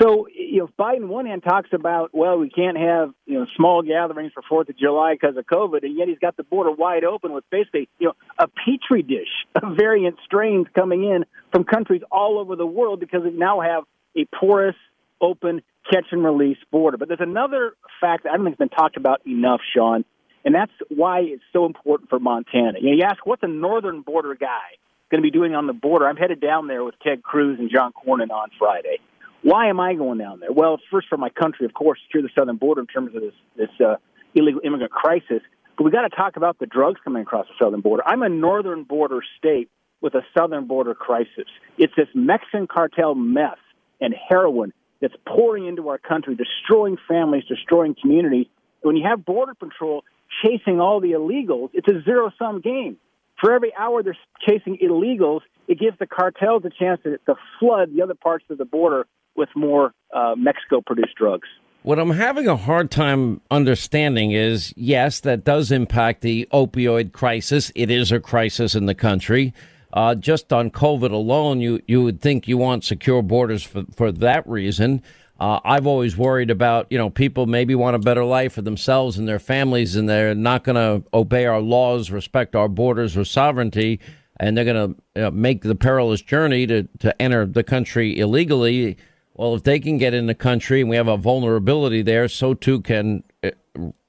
So, you know, if Biden, one hand, talks about, well, we can't have, you know, small gatherings for 4th of July because of COVID, and yet he's got the border wide open with basically, you know, a petri dish of variant strains coming in from countries all over the world because we now have a porous, open, catch and release border. But there's another fact that I don't think has been talked about enough, Sean, and that's why it's so important for Montana. You know, you ask what's a northern border guy going to be doing on the border? I'm headed down there with Ted Cruz and John Cornyn on Friday. Why am I going down there? Well, first for my country, of course, secure the southern border in terms of this this uh, illegal immigrant crisis. But we got to talk about the drugs coming across the southern border. I'm a northern border state with a southern border crisis. It's this Mexican cartel meth and heroin that's pouring into our country, destroying families, destroying communities. When you have Border Patrol chasing all the illegals, it's a zero sum game. For every hour they're chasing illegals, it gives the cartels a chance to, to flood the other parts of the border with more uh, Mexico produced drugs. What I'm having a hard time understanding is yes, that does impact the opioid crisis. It is a crisis in the country. Uh, just on COVID alone, you, you would think you want secure borders for, for that reason. Uh, I've always worried about, you know, people maybe want a better life for themselves and their families, and they're not going to obey our laws, respect our borders or sovereignty, and they're going to uh, make the perilous journey to, to enter the country illegally well, if they can get in the country and we have a vulnerability there, so too can uh,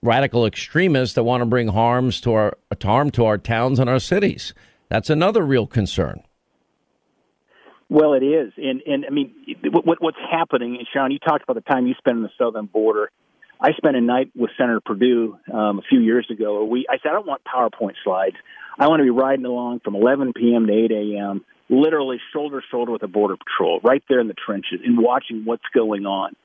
radical extremists that want to bring harms to our harm to our towns and our cities. That's another real concern. Well, it is, and and I mean, what, what's happening? And Sean, you talked about the time you spend on the southern border. I spent a night with Senator Perdue um, a few years ago. We I said I don't want PowerPoint slides. I want to be riding along from 11 p.m. to 8 a.m literally shoulder to shoulder with the border patrol, right there in the trenches, and watching what's going on.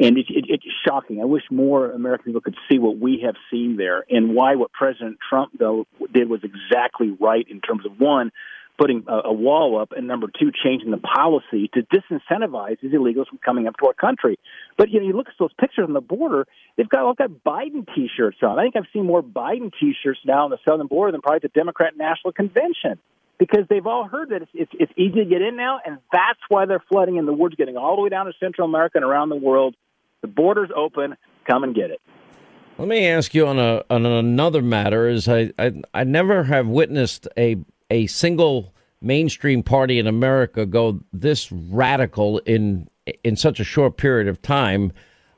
And it, it, it's shocking. I wish more American people could see what we have seen there, and why what President Trump though did was exactly right in terms of one, putting a, a wall up, and number two, changing the policy to disincentivize these illegals from coming up to our country. But you know, you look at those pictures on the border; they've got all got Biden T-shirts on. I think I've seen more Biden T-shirts now on the southern border than probably the Democrat National Convention because they've all heard that it's, it's, it's easy to get in now, and that's why they're flooding in the woods, getting all the way down to Central America and around the world. The border's open. Come and get it. Let me ask you on a on another matter. Is I I, I never have witnessed a a single mainstream party in America go this radical in in such a short period of time.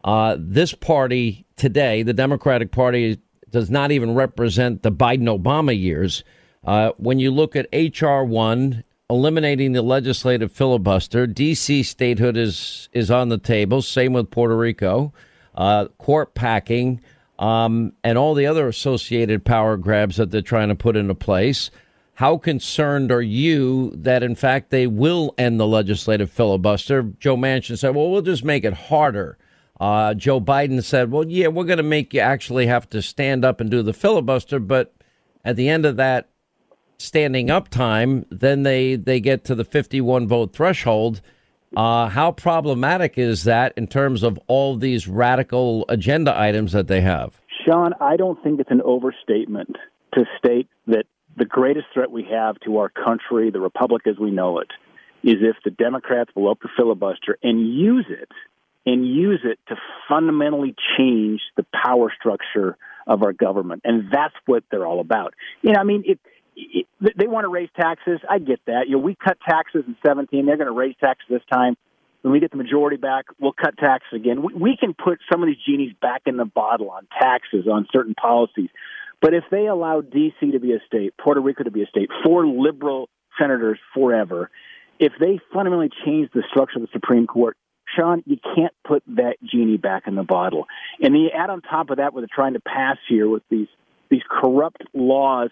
Uh, this party today, the Democratic Party, does not even represent the Biden Obama years. Uh, when you look at H.R. 1, eliminating the legislative filibuster, D.C. statehood is, is on the table. Same with Puerto Rico. Uh, court packing, um, and all the other associated power grabs that they're trying to put into place. How concerned are you that, in fact, they will end the legislative filibuster? Joe Manchin said, well, we'll just make it harder. Uh, Joe Biden said, well, yeah, we're going to make you actually have to stand up and do the filibuster, but at the end of that standing up time, then they, they get to the 51 vote threshold. Uh, how problematic is that in terms of all these radical agenda items that they have? Sean, I don't think it's an overstatement to state that the greatest threat we have to our country, the republic as we know it, is if the Democrats blow up the filibuster and use it and use it to fundamentally change the power structure of our government. And that's what they're all about. You know, I mean, it, they want to raise taxes. I get that. You know, we cut taxes in 17. They're going to raise taxes this time. When we get the majority back, we'll cut taxes again. We, we can put some of these genies back in the bottle on taxes, on certain policies. But if they allow D.C. to be a state, Puerto Rico to be a state, four liberal senators forever, if they fundamentally change the structure of the Supreme Court, Sean, you can't put that genie back in the bottle. And then you add on top of that what they're trying to pass here with these these corrupt laws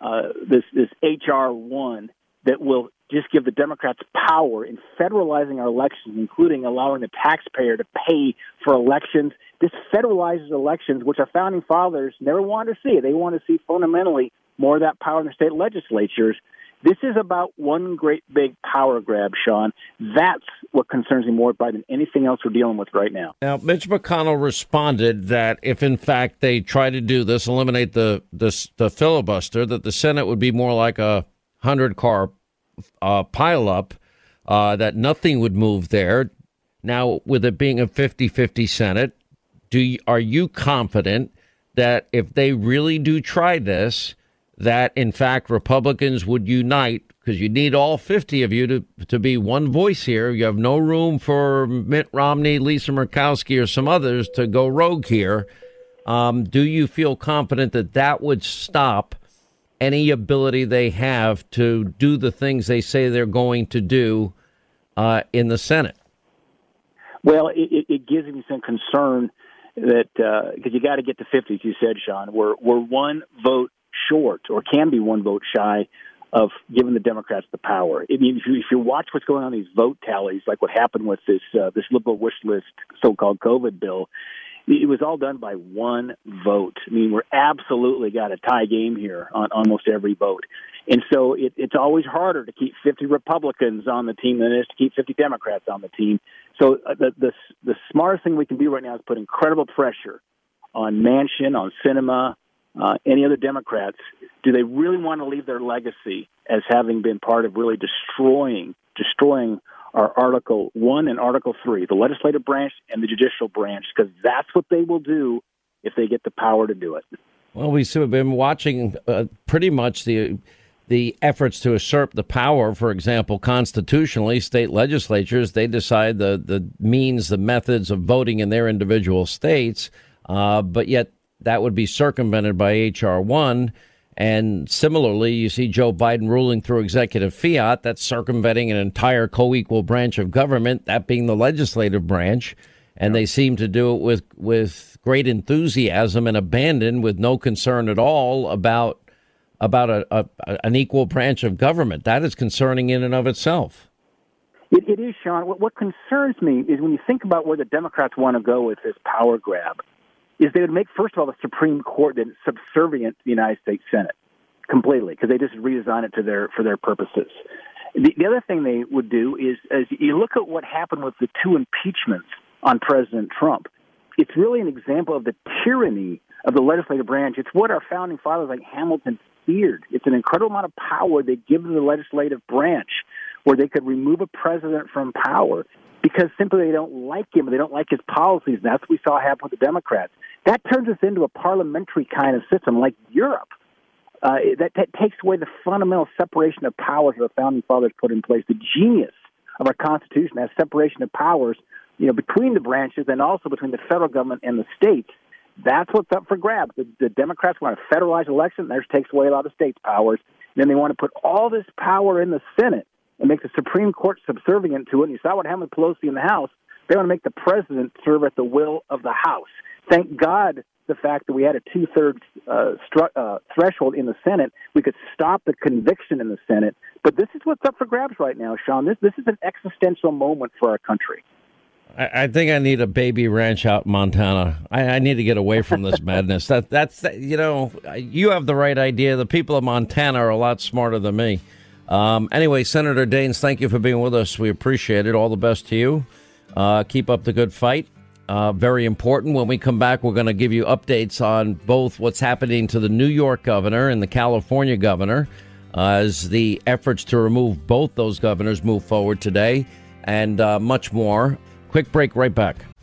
uh, this this HR one that will just give the Democrats power in federalizing our elections, including allowing the taxpayer to pay for elections. This federalizes elections, which our founding fathers never wanted to see. They want to see fundamentally more of that power in the state legislatures. This is about one great big power grab, Sean. That's what concerns me more than anything else we're dealing with right now. Now, Mitch McConnell responded that if in fact they try to do this, eliminate the the, the filibuster, that the Senate would be more like a hundred car uh, pileup, uh, that nothing would move there. Now, with it being a 50-50 Senate, do you, are you confident that if they really do try this? that, in fact, Republicans would unite because you need all 50 of you to, to be one voice here. You have no room for Mitt Romney, Lisa Murkowski, or some others to go rogue here. Um, do you feel confident that that would stop any ability they have to do the things they say they're going to do uh, in the Senate? Well, it, it gives me some concern that because uh, you got to get to 50, as you said, Sean. We're we're one vote short or can be one vote shy of giving the Democrats the power. I mean, if you, if you watch what's going on in these vote tallies, like what happened with this uh, this liberal wish list so-called COVID bill, it was all done by one vote. I mean, we're absolutely got a tie game here on almost every vote. And so it, it's always harder to keep 50 Republicans on the team than it is to keep 50 Democrats on the team. So uh, the, the, the smartest thing we can do right now is put incredible pressure on Manchin, on Sinema, uh, any other Democrats. Do they really want to leave their legacy as having been part of really destroying, destroying are Article 1 and Article 3, the legislative branch and the judicial branch, because that's what they will do if they get the power to do it. Well, we've been watching uh, pretty much the the efforts to usurp the power. For example, constitutionally, state legislatures they decide the the means, the methods of voting in their individual states, uh, but yet that would be circumvented by HR one and similarly, you see Joe Biden ruling through executive fiat that's circumventing an entire co equal branch of government, that being the legislative branch. And they seem to do it with, with great enthusiasm and abandon, with no concern at all about about a, a, an equal branch of government. That is concerning in and of itself. It, it is, Sean. What, what concerns me is when you think about where the Democrats want to go with this power grab is they would make, first of all, the Supreme Court then subservient to the United States Senate completely because they just redesign it to their for their purposes. The, the other thing they would do is, as you look at what happened with the two impeachments on President Trump, it's really an example of the tyranny of the legislative branch. It's what our founding fathers like Hamilton feared. It's an incredible amount of power they give to the legislative branch where they could remove a president from power because simply they don't like him, they don't like his policies. And that's what we saw happen with the Democrats. That turns us into a parliamentary kind of system like Europe. Uh, that, that takes away the fundamental separation of powers that the founding fathers put in place. The genius of our Constitution has separation of powers, you know, between the branches and also between the federal government and the states. That's what's up for grabs. The, the Democrats want to federalize election. That takes away a lot of states' powers. And then they want to put all this power in the Senate and make the Supreme Court subservient to it. And you saw what happened with Pelosi in the House. They want to make the president serve at the will of the House. Thank God the fact that we had a two thirds uh, stru- uh, threshold in the Senate. We could stop the conviction in the Senate. But this is what's up for grabs right now, Sean. This this is an existential moment for our country. I, I think I need a baby ranch out in Montana. I, I need to get away from this madness. That that's you know you have the right idea. The people of Montana are a lot smarter than me. Um, anyway, Senator Daines, thank you for being with us. We appreciate it. All the best to you. Uh, keep up the good fight. Uh, very important. When we come back, we're going to give you updates on both what's happening to the New York governor and the California governor uh, as the efforts to remove both those governors move forward today and uh, much more. Quick break, right back.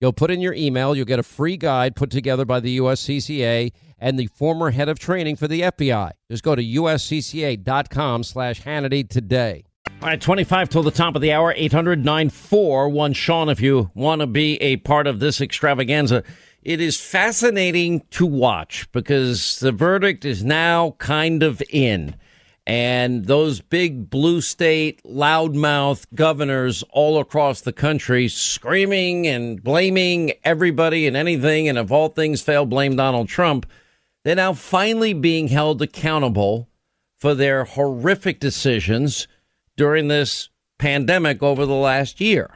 You'll put in your email. You'll get a free guide put together by the USCCA and the former head of training for the FBI. Just go to uscca.com slash Hannity today. All right, 25 till the top of the hour, 800 941 Sean, if you want to be a part of this extravaganza. It is fascinating to watch because the verdict is now kind of in and those big blue state loudmouth governors all across the country screaming and blaming everybody and anything, and if all things fail, blame Donald Trump. They're now finally being held accountable for their horrific decisions during this pandemic over the last year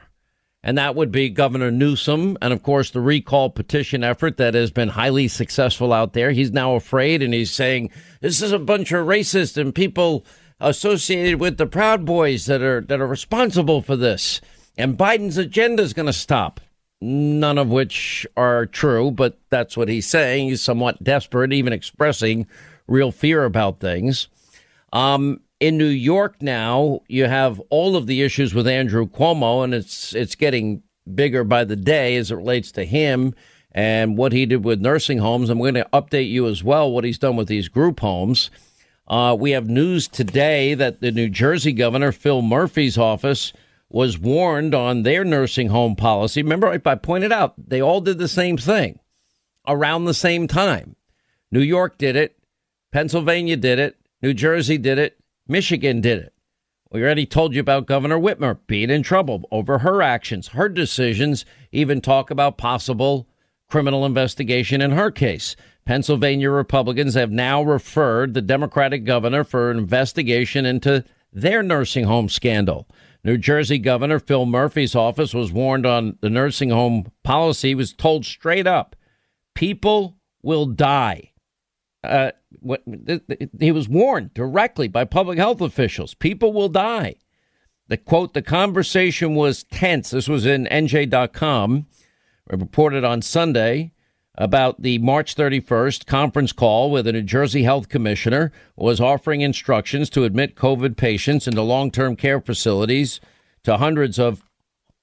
and that would be Governor Newsom, and of course the recall petition effort that has been highly successful out there. He's now afraid, and he's saying this is a bunch of racists and people associated with the Proud Boys that are that are responsible for this, and Biden's agenda is going to stop. None of which are true, but that's what he's saying. He's somewhat desperate, even expressing real fear about things. Um, in New York now, you have all of the issues with Andrew Cuomo, and it's it's getting bigger by the day as it relates to him and what he did with nursing homes. I'm going to update you as well what he's done with these group homes. Uh, we have news today that the New Jersey governor, Phil Murphy's office, was warned on their nursing home policy. Remember, I pointed out they all did the same thing around the same time. New York did it, Pennsylvania did it, New Jersey did it, Michigan did it. We already told you about Governor Whitmer being in trouble over her actions, her decisions, even talk about possible criminal investigation in her case. Pennsylvania Republicans have now referred the Democratic governor for an investigation into their nursing home scandal. New Jersey Governor Phil Murphy's office was warned on the nursing home policy, was told straight up people will die. Uh, he was warned directly by public health officials people will die. The quote, the conversation was tense. This was in NJ.com, reported on Sunday about the March 31st conference call where the New Jersey Health Commissioner was offering instructions to admit COVID patients into long term care facilities to hundreds of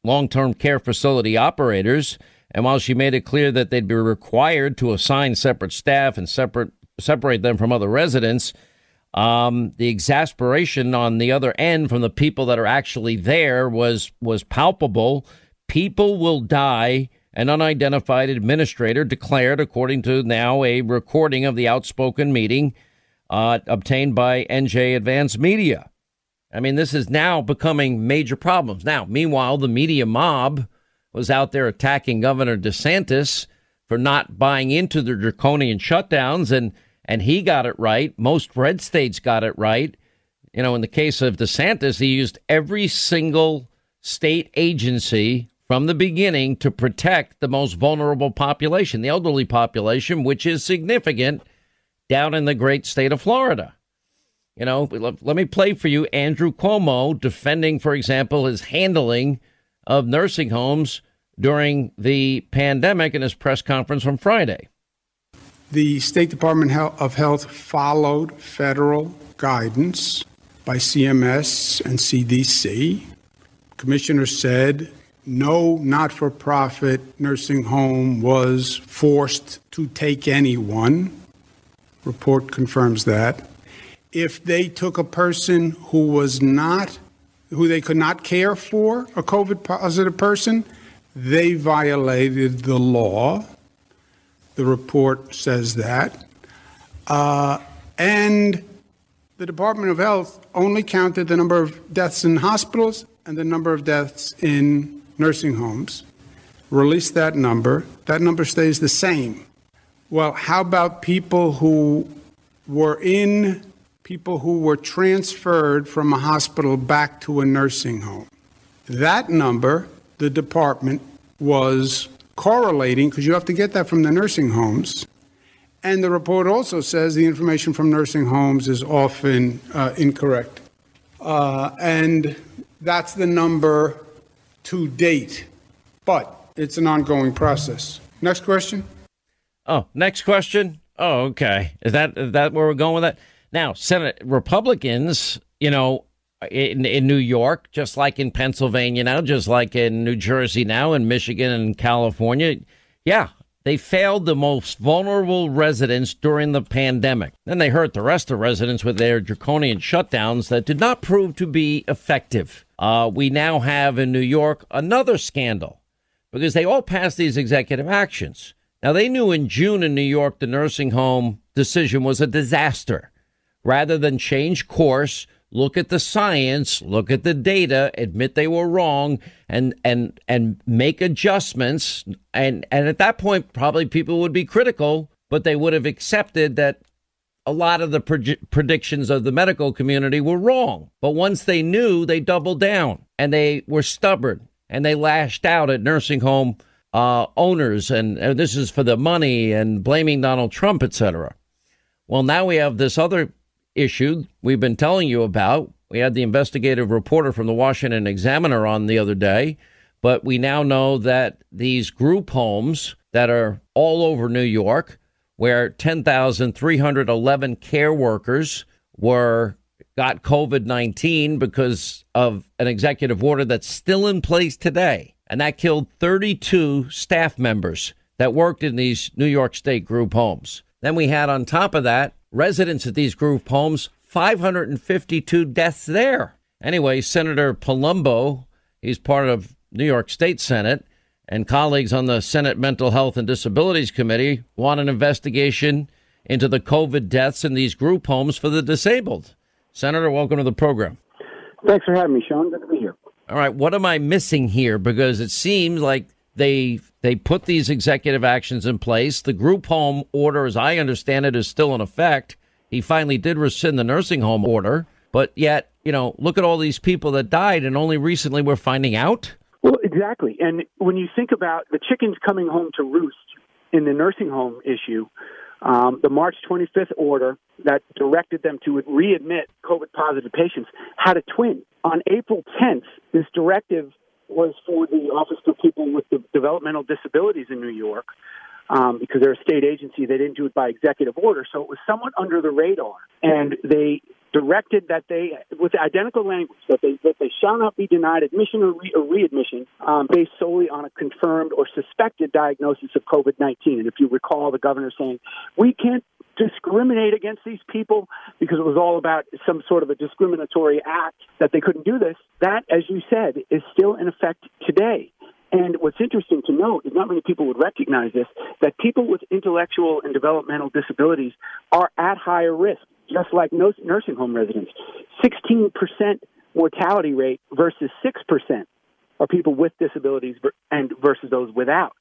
long term care facility operators. And while she made it clear that they'd be required to assign separate staff and separate separate them from other residents. Um, the exasperation on the other end from the people that are actually there was was palpable. People will die. An unidentified administrator declared, according to now a recording of the outspoken meeting uh, obtained by NJ Advance Media. I mean, this is now becoming major problems. Now, meanwhile, the media mob was out there attacking Governor DeSantis for not buying into the draconian shutdowns and and he got it right. Most red states got it right. You know, in the case of DeSantis, he used every single state agency from the beginning to protect the most vulnerable population, the elderly population, which is significant down in the great state of Florida. You know, let, me play for you Andrew Cuomo defending, for example, his handling of nursing homes during the pandemic in his press conference from Friday. The State Department of Health followed federal guidance by CMS and CDC. Commissioner said no not for profit nursing home was forced to take anyone. Report confirms that. If they took a person who was not, who they could not care for, a COVID positive person, they violated the law. The report says that. Uh, And the Department of Health only counted the number of deaths in hospitals and the number of deaths in nursing homes. Released that number. That number stays the same. Well, how about people who were in, people who were transferred from a hospital back to a nursing home? That number, the department was correlating, because you have to get that from the nursing homes. And the report also says the information from nursing homes is often uh, incorrect. Uh, and that's the number to date. But it's an ongoing process. Next question. Oh, next question. Oh, okay. Is that is that where we're going with that? Now, Senate Republicans, you know, in in New York, just like in Pennsylvania now, just like in New Jersey now, in Michigan and California, yeah, they failed the most vulnerable residents during the pandemic. Then they hurt the rest of residents with their draconian shutdowns that did not prove to be effective. Uh, we now have in New York another scandal because they all passed these executive actions. Now, they knew in June in New York the nursing home decision was a disaster. Rather than change course, look at the science, look at the data, admit they were wrong, and and and make adjustments. And and at that point, probably people would be critical, but they would have accepted that a lot of the pre- predictions of the medical community were wrong. But once they knew, they doubled down and they were stubborn and they lashed out at nursing home uh, owners, and, and this is for the money and blaming Donald Trump, etc. Well, now we have this other issue we've been telling you about. We had the investigative reporter from the Washington Examiner on the other day, but we now know that these group homes that are all over New York, where 10,311 care workers were got COVID 19 because of an executive order that's still in place today. And that killed 32 staff members that worked in these New York State group homes. Then we had on top of that residents at these group homes, 552 deaths there. Anyway, Senator Palumbo, he's part of New York State Senate, and colleagues on the Senate Mental Health and Disabilities Committee want an investigation into the COVID deaths in these group homes for the disabled. Senator, welcome to the program. Thanks for having me, Sean. Good to be here. All right, what am I missing here? Because it seems like they they put these executive actions in place. The group home order, as I understand it, is still in effect. He finally did rescind the nursing home order, but yet, you know, look at all these people that died, and only recently we're finding out. Well, exactly. And when you think about the chickens coming home to roost in the nursing home issue, um, the March 25th order that directed them to readmit COVID positive patients had a twin. On April 10th, this directive was for the Office for People with Developmental Disabilities in New York. Um, because they're a state agency, they didn't do it by executive order, so it was somewhat under the radar. And they directed that they, with identical language, that they that they shall not be denied admission or, re, or readmission um, based solely on a confirmed or suspected diagnosis of COVID-19. And if you recall, the governor saying we can't discriminate against these people because it was all about some sort of a discriminatory act that they couldn't do this. That, as you said, is still in effect today. And what's interesting to note is not many people would recognize this that people with intellectual and developmental disabilities are at higher risk just like nursing home residents. 16% mortality rate versus 6% are people with disabilities and versus those without.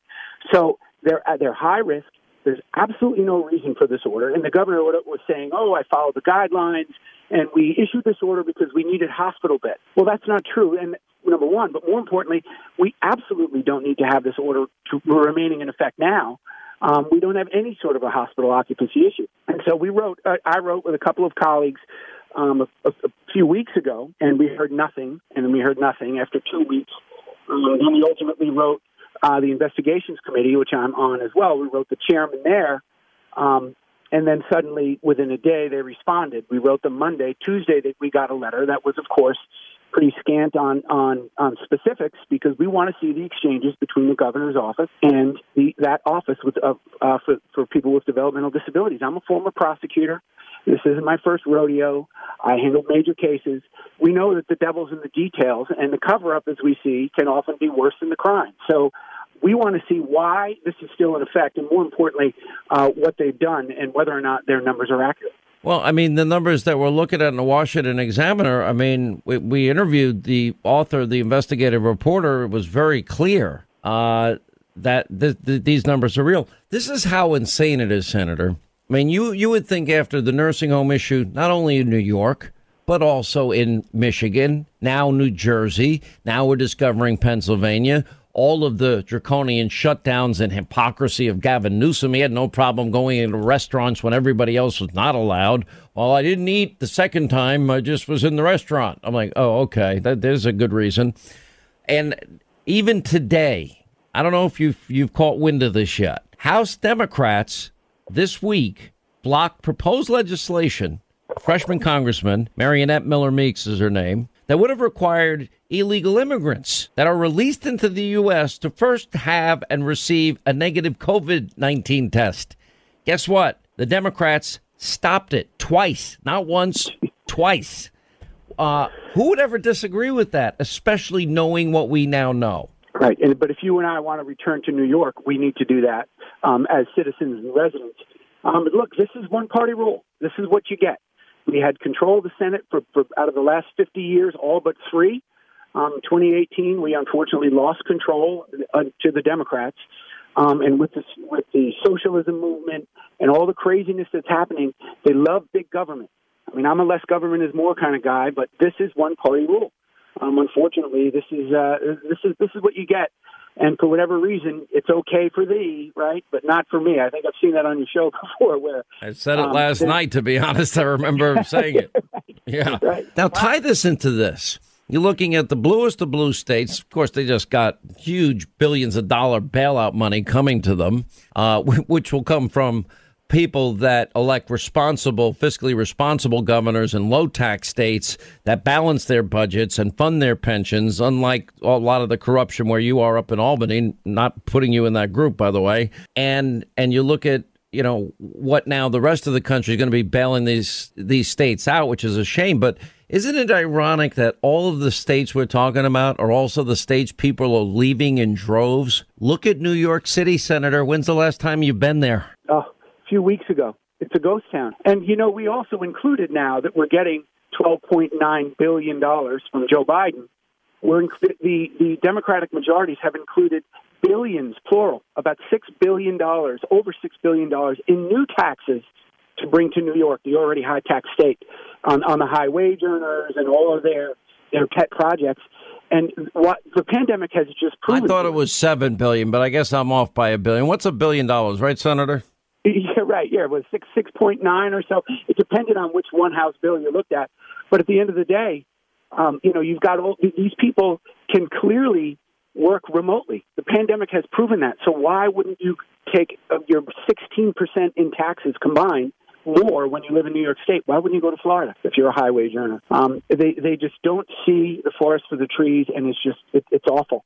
So they're they're high risk. There's absolutely no reason for this order. And the governor was saying, "Oh, I followed the guidelines, and we issued this order because we needed hospital beds." Well, that's not true. And number one, but more importantly, we absolutely don't need to have this order to, remaining in effect now um, we don't have any sort of a hospital occupancy issue. And so we wrote, uh, I wrote with a couple of colleagues um, a, a, few weeks ago, and we heard nothing, and then we heard nothing after two weeks. Um, then we ultimately wrote uh, the investigations committee, which I'm on as well. We wrote the chairman there. Um, and then suddenly, within a day, they responded. We wrote them Monday. Tuesday, that we got a letter that was, of course, pretty scant on on on specifics because we want to see the exchanges between the governor's office and the that office with uh, uh, for for people with developmental disabilities. I'm a former prosecutor. This isn't my first rodeo. I handled major cases. We know that the devil's in the details, and the cover up, as we see, can often be worse than the crime. So we want to see why this is still in effect, and more importantly, uh, what they've done and whether or not their numbers are accurate. Well, I mean, the numbers that we're looking at in the Washington Examiner, I mean, we, we interviewed the author, the investigative reporter. It was very clear uh, that th- th- these numbers are real. This is how insane it is, Senator. I mean, you, you would think after the nursing home issue, not only in New York, but also in Michigan, now New Jersey, now we're discovering Pennsylvania, all of the draconian shutdowns and hypocrisy of Gavin Newsom. He had no problem going into restaurants when everybody else was not allowed. Well, I didn't eat the second time, I just was in the restaurant. I'm like, oh, okay, that, there's a good reason. And even today, I don't know if you've, you've caught wind of this yet. House Democrats this week blocked proposed legislation freshman congressman, Mariannette Miller Meeks is her name, that would have required illegal immigrants that are released into the U.S. to first have and receive a negative COVID 19 test. Guess what? The Democrats stopped it twice, not once, twice. Uh, who would ever disagree with that, especially knowing what we now know? Right. And, But if you and I want to return to New York, we need to do that um, as citizens and residents. Um, look, this is one party rule. This is what you get. We had control of the Senate for, for out of the last 50 years, all but three. Um, 2018, we unfortunately lost control uh, to the Democrats. Um, and with the, with the socialism movement and all the craziness that's happening, they love big government. I mean, I'm a less government is more kind of guy, but this is one party rule. Um, unfortunately, this is uh, this is this is what you get and for whatever reason, it's okay for thee, right? But not for me. I think I've seen that on your show before. Where I said it um, last night. To be honest, I remember saying it. right, yeah. Right. Now tie this into this. You're looking at the bluest of blue states. Of course, they just got huge billions of dollar bailout money coming to them, uh, which will come from people that elect responsible, fiscally responsible governors in low tax states that balance their budgets and fund their pensions, unlike a lot of the corruption where you are up in Albany, not putting you in that group, by the way. And and you look at you know what now the rest of the country is going to be bailing these these states out, which is a shame. But isn't it ironic that all of the states we're talking about are also the states people are leaving in droves? Look at New York City, Senator. When's the last time you've been there? Oh, few weeks ago. It's a ghost town. And, you know, we also included now that we're getting $12.9 billion from Joe Biden. We're the, the Democratic majorities have included billions, plural, about $6 billion, over $6 billion in new taxes to bring to New York, the already high tax state, on, on the high wage earners and all of their, their pet projects. And what the pandemic has just proven. I thought it was seven billion, but I guess I'm off by a billion. What's a billion dollars, right, Senator? Yeah, right. Yeah, it was six six point nine or so. It depended on which one House bill you looked at. But at the end of the day, um, you know, you've got all these people can clearly work remotely. The pandemic has proven that. So why wouldn't you take uh, your sixteen percent in taxes combined? more when you live in New York State. Why wouldn't you go to Florida if you're a high wage earner? Um, they they just don't see the forest for the trees, and it's just it, it's awful.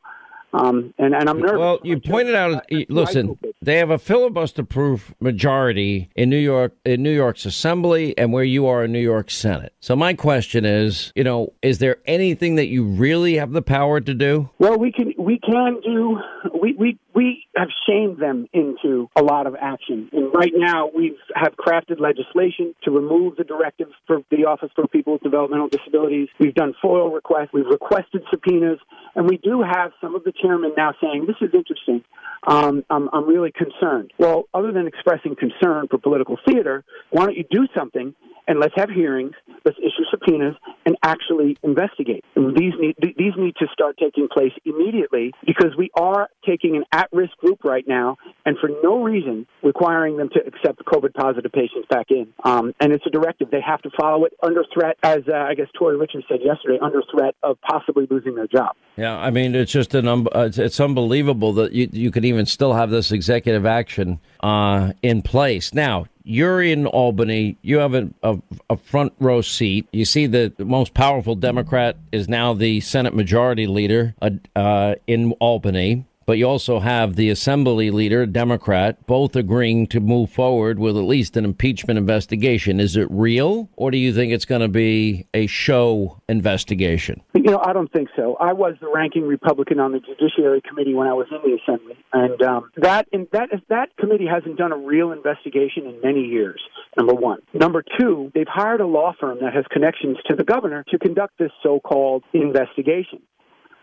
Um, and, and I'm nervous. Well, you pointed out. Listen, they have a filibuster-proof majority in New York, in New York's Assembly, and where you are in New York Senate. So my question is, you know, is there anything that you really have the power to do? Well, we can we can do. We we we have shamed them into a lot of action. And right now, we have crafted legislation to remove the directive for the Office for People with Developmental Disabilities. We've done FOIL requests. We've requested subpoenas, and we do have some of the chairman now saying, "This is interesting. Um, I'm, I'm really concerned." Well, other than expressing concern for political theater, why don't you do something and let's have hearings, let's issue subpoenas, and actually investigate. And these need these need to start taking place immediately because we are taking an at-risk group right now, and for no reason requiring them to accept COVID positive patients back in. Um, and it's a directive; they have to follow it under threat, as uh, I guess Tori Richards said yesterday, under threat of possibly losing their job. Yeah, I mean it's just an um, it's, unbelievable that you you could even still have this executive action uh, in place now you're in Albany. You have a, a, a, front row seat. You see the most powerful Democrat is now the Senate Majority Leader uh, uh, in Albany. But you also have the assembly leader, Democrat, both agreeing to move forward with at least an impeachment investigation. Is it real, or do you think it's going to be a show investigation? You know, I don't think so. I was the ranking Republican on the Judiciary Committee when I was in the Assembly, and um, that that that committee hasn't done a real investigation in many years. Number one. Number two, they've hired a law firm that has connections to the governor to conduct this so-called investigation.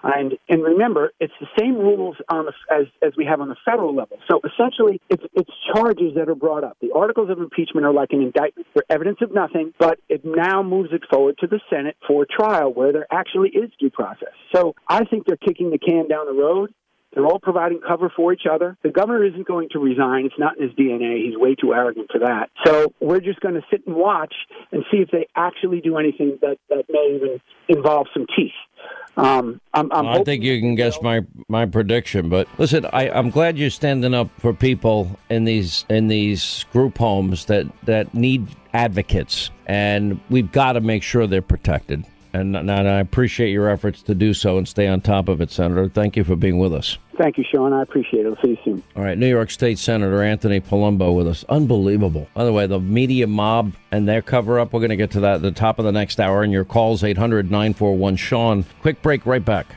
And and remember, it's the same rules on the, as as we have on the federal level. So essentially, it's it's charges that are brought up. The articles of impeachment are like an indictment for evidence of nothing, but it now moves it forward to the Senate for trial, where there actually is due process. So I think they're kicking the can down the road. They're all providing cover for each other. The governor isn't going to resign. It's not in his DNA. He's way too arrogant for that. So we're just going to sit and watch and see if they actually do anything that, that may even involve some teeth. Um, I'm, I'm i think you can guess my my prediction, but listen, I, I'm glad you're standing up for people in these in these group homes that that need advocates, and we've got to make sure they're protected. And, and I appreciate your efforts to do so and stay on top of it, Senator. Thank you for being with us. Thank you, Sean. I appreciate it. I'll see you soon. All right, New York State Senator Anthony Palumbo with us. Unbelievable. By the way, the media mob and their cover up, we're going to get to that at the top of the next hour. And your calls, 800 941 Sean. Quick break, right back.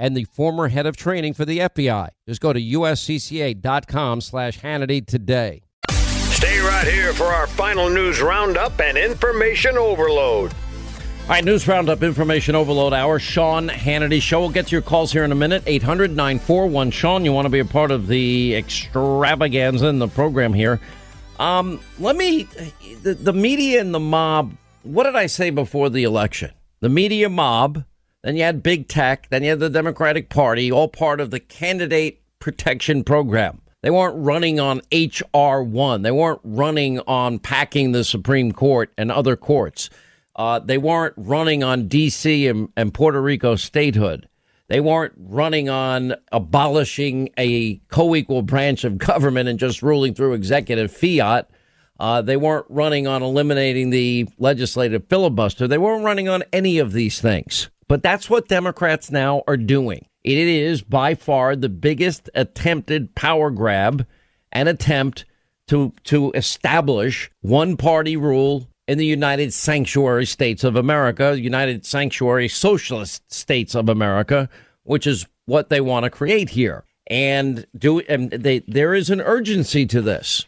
and the former head of training for the FBI. Just go to uscca.com slash Hannity today. Stay right here for our final news roundup and information overload. All right, News Roundup Information Overload Hour. Sean Hannity Show. We'll get to your calls here in a minute. 800 941 Sean. You want to be a part of the extravaganza in the program here. Um, let me, the, the media and the mob, what did I say before the election? The media mob, then you had big tech, then you had the Democratic Party, all part of the candidate protection program. They weren't running on H.R. 1. They weren't running on packing the Supreme Court and other courts. Uh, they weren't running on D.C. And, and Puerto Rico statehood. They weren't running on abolishing a co equal branch of government and just ruling through executive fiat. Uh, they weren't running on eliminating the legislative filibuster. They weren't running on any of these things. But that's what Democrats now are doing. It is by far the biggest attempted power grab and attempt to to establish one party rule in the United Sanctuary States of America, United Sanctuary Socialist States of America, which is what they want to create here. And do and they there is an urgency to this.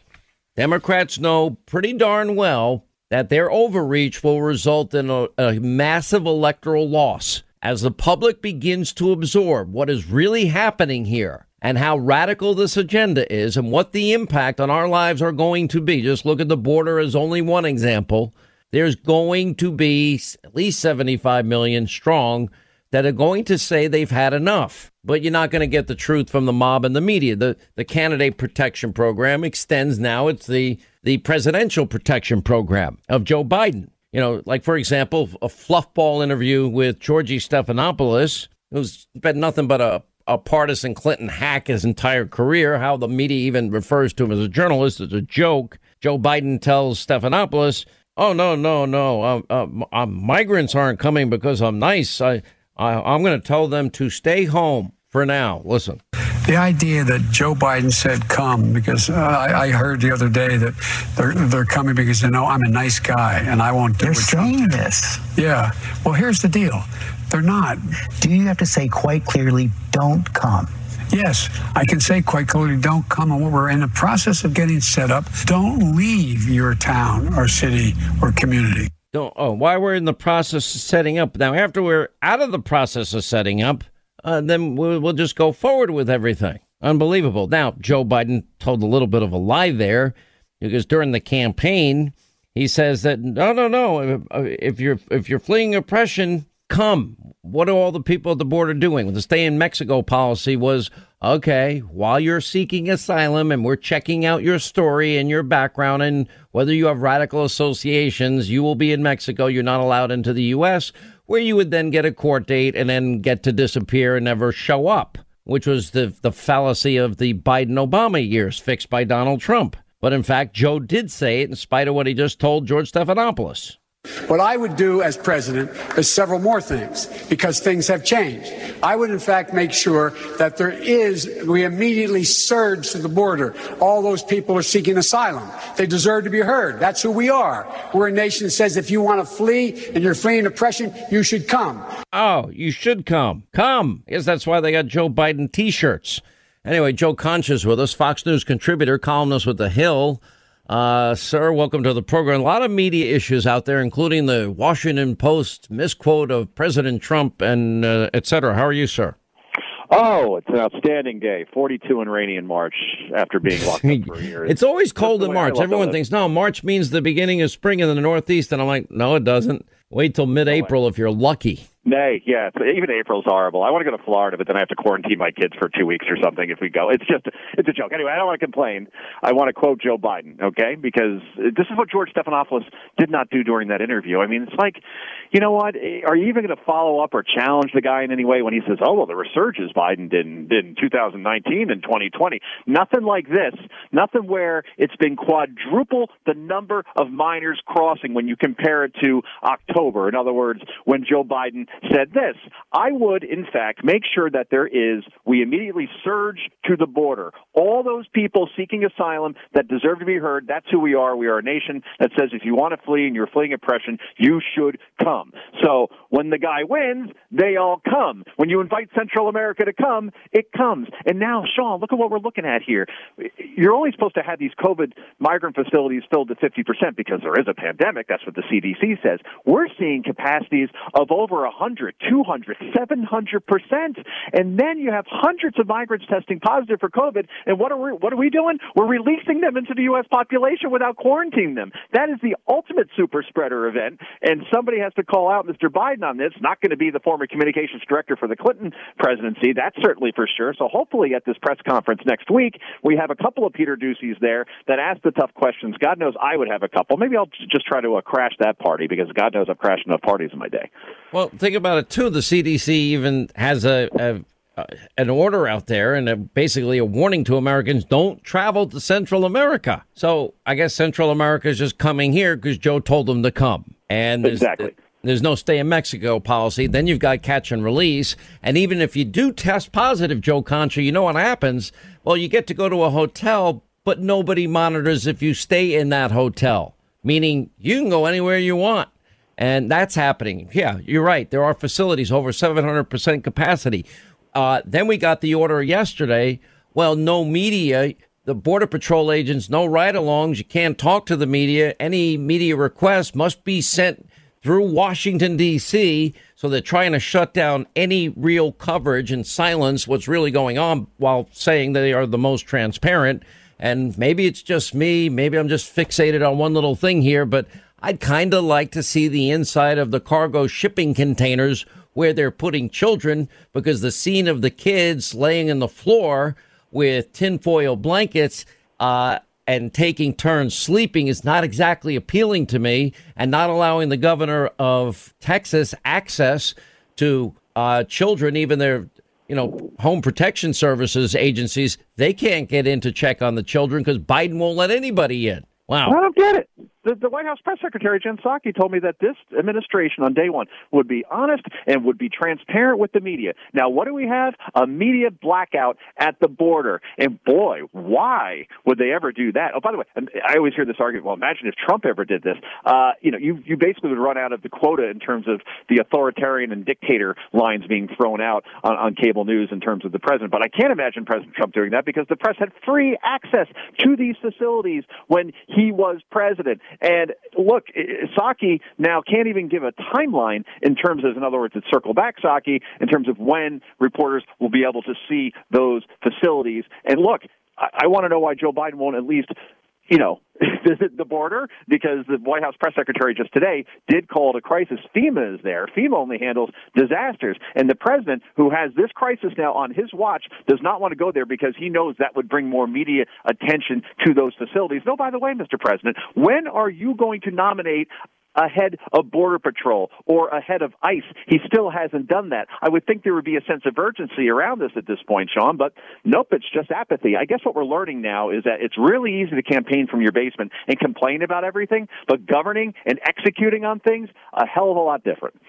Democrats know pretty darn well that their overreach will result in a, a massive electoral loss as the public begins to absorb what is really happening here and how radical this agenda is and what the impact on our lives are going to be. Just look at the border as only one example. There's going to be at least 75 million strong that are going to say they've had enough. But you're not going to get the truth from the mob and the media. The the candidate protection program extends now. It's the the presidential protection program of Joe Biden. You know, like for example, a fluffball interview with Georgie Stephanopoulos, who's been nothing but a a partisan Clinton hack his entire career. How the media even refers to him as a journalist is a joke. Joe Biden tells Stephanopoulos, "Oh no, no, no! Uh, uh, uh, migrants aren't coming because I'm nice. I, I I'm going to tell them to stay home for now." Listen. The idea that Joe Biden said come because uh, I, I, heard the other day that they're they're coming because they know I'm a nice guy and I won't do they're what saying this. Yeah. Well, here's the deal. They're not. Do you have to say quite clearly, don't come? Yes, I can say quite clearly, don't come. And we're in the process of getting set up. Don't leave your town or city or community. Don't. Oh, why we're in the process of setting up now? After we're out of the process of setting up, uh, then we'll, we'll just go forward with everything. Unbelievable. Now, Joe Biden told a little bit of a lie there because during the campaign, he says that no, no, no. If you're if you're fleeing oppression, come. What are all the people at the border doing? The stay in Mexico policy was okay, while you're seeking asylum and we're checking out your story and your background and whether you have radical associations, you will be in Mexico. You're not allowed into the U.S., where you would then get a court date and then get to disappear and never show up, which was the, the fallacy of the Biden Obama years fixed by Donald Trump. But in fact, Joe did say it in spite of what he just told George Stephanopoulos. What I would do as president is several more things because things have changed. I would, in fact, make sure that there is, we immediately surge to the border. All those people are seeking asylum. They deserve to be heard. That's who we are. We're a nation that says if you want to flee and you're fleeing oppression, you should come. Oh, you should come. Come. Yes, that's why they got Joe Biden t shirts. Anyway, Joe Concha's with us, Fox News contributor, columnist with The Hill. Uh, sir, welcome to the program. A lot of media issues out there, including the Washington Post misquote of President Trump and uh, et cetera. How are you, sir? Oh, it's an outstanding day. 42 and rainy in March after being locked up for a year. it's always cold in March. Everyone thinks, no, March means the beginning of spring in the Northeast. And I'm like, no, it doesn't. Wait till mid April if you're lucky. Nay, yeah, even April's horrible. I want to go to Florida, but then I have to quarantine my kids for two weeks or something if we go. It's just, it's a joke. Anyway, I don't want to complain. I want to quote Joe Biden, okay? Because this is what George Stephanopoulos did not do during that interview. I mean, it's like, you know what? Are you even going to follow up or challenge the guy in any way when he says, "Oh, well, the resurgence Biden did in, did in 2019 and 2020"? Nothing like this. Nothing where it's been quadruple the number of minors crossing when you compare it to October. In other words, when Joe Biden said this. I would, in fact, make sure that there is, we immediately surge to the border. All those people seeking asylum that deserve to be heard, that's who we are. We are a nation that says if you want to flee and you're fleeing oppression, you should come. So when the guy wins, they all come. When you invite Central America to come, it comes. And now, Sean, look at what we're looking at here. You're only supposed to have these COVID migrant facilities filled to 50% because there is a pandemic. That's what the CDC says. We're seeing capacities of over 100 100, 200, 700%. And then you have hundreds of migrants testing positive for COVID. And what are we, what are we doing? We're releasing them into the U.S. population without quarantining them. That is the ultimate super spreader event. And somebody has to call out Mr. Biden on this. Not going to be the former communications director for the Clinton presidency. That's certainly for sure. So hopefully at this press conference next week, we have a couple of Peter Doocy's there that ask the tough questions. God knows I would have a couple. Maybe I'll just try to uh, crash that party because God knows I've crashed enough parties in my day. Well, think about it too. The CDC even has a, a uh, an order out there and a, basically a warning to Americans don't travel to Central America. So I guess Central America is just coming here because Joe told them to come. And there's, exactly. There's no stay in Mexico policy. Then you've got catch and release. And even if you do test positive, Joe Concha, you know what happens? Well, you get to go to a hotel, but nobody monitors if you stay in that hotel, meaning you can go anywhere you want. And that's happening. Yeah, you're right. There are facilities over 700% capacity. Uh, then we got the order yesterday. Well, no media. The Border Patrol agents, no ride alongs. You can't talk to the media. Any media request must be sent through Washington, D.C. So they're trying to shut down any real coverage and silence what's really going on while saying they are the most transparent. And maybe it's just me. Maybe I'm just fixated on one little thing here, but I'd kind of like to see the inside of the cargo shipping containers where they're putting children because the scene of the kids laying in the floor with tinfoil blankets uh, and taking turns sleeping is not exactly appealing to me, and not allowing the governor of Texas access to uh, children, even their you know home protection services agencies, they can't get in to check on the children because Biden won't let anybody in. Wow, I don't get it. The, the White House press secretary Jen Psaki told me that this administration on day one would be honest and would be transparent with the media. Now, what do we have? A media blackout at the border. And boy, why would they ever do that? Oh, by the way, I always hear this argument. Well, imagine if Trump ever did this. Uh, you know, you you basically would run out of the quota in terms of the authoritarian and dictator lines being thrown out on, on cable news in terms of the president. But I can't imagine President Trump doing that because the press had free access to these facilities when he was president. And look, Psaki now can't even give a timeline in terms of, in other words, it's circle back Psaki in terms of when reporters will be able to see those facilities. And look, I, I want to know why Joe Biden won't at least you know, visit the border because the White House press secretary just today did call it a crisis. FEMA is there. FEMA only handles disasters. And the president, who has this crisis now on his watch, does not want to go there because he knows that would bring more media attention to those facilities. No, by the way, Mr. President, when are you going to nominate ahead of Border Patrol or ahead of ICE. He still hasn't done that. I would think there would be a sense of urgency around this at this point, Sean, but nope, it's just apathy. I guess what we're learning now is that it's really easy to campaign from your basement and complain about everything, but governing and executing on things, a hell of a lot different.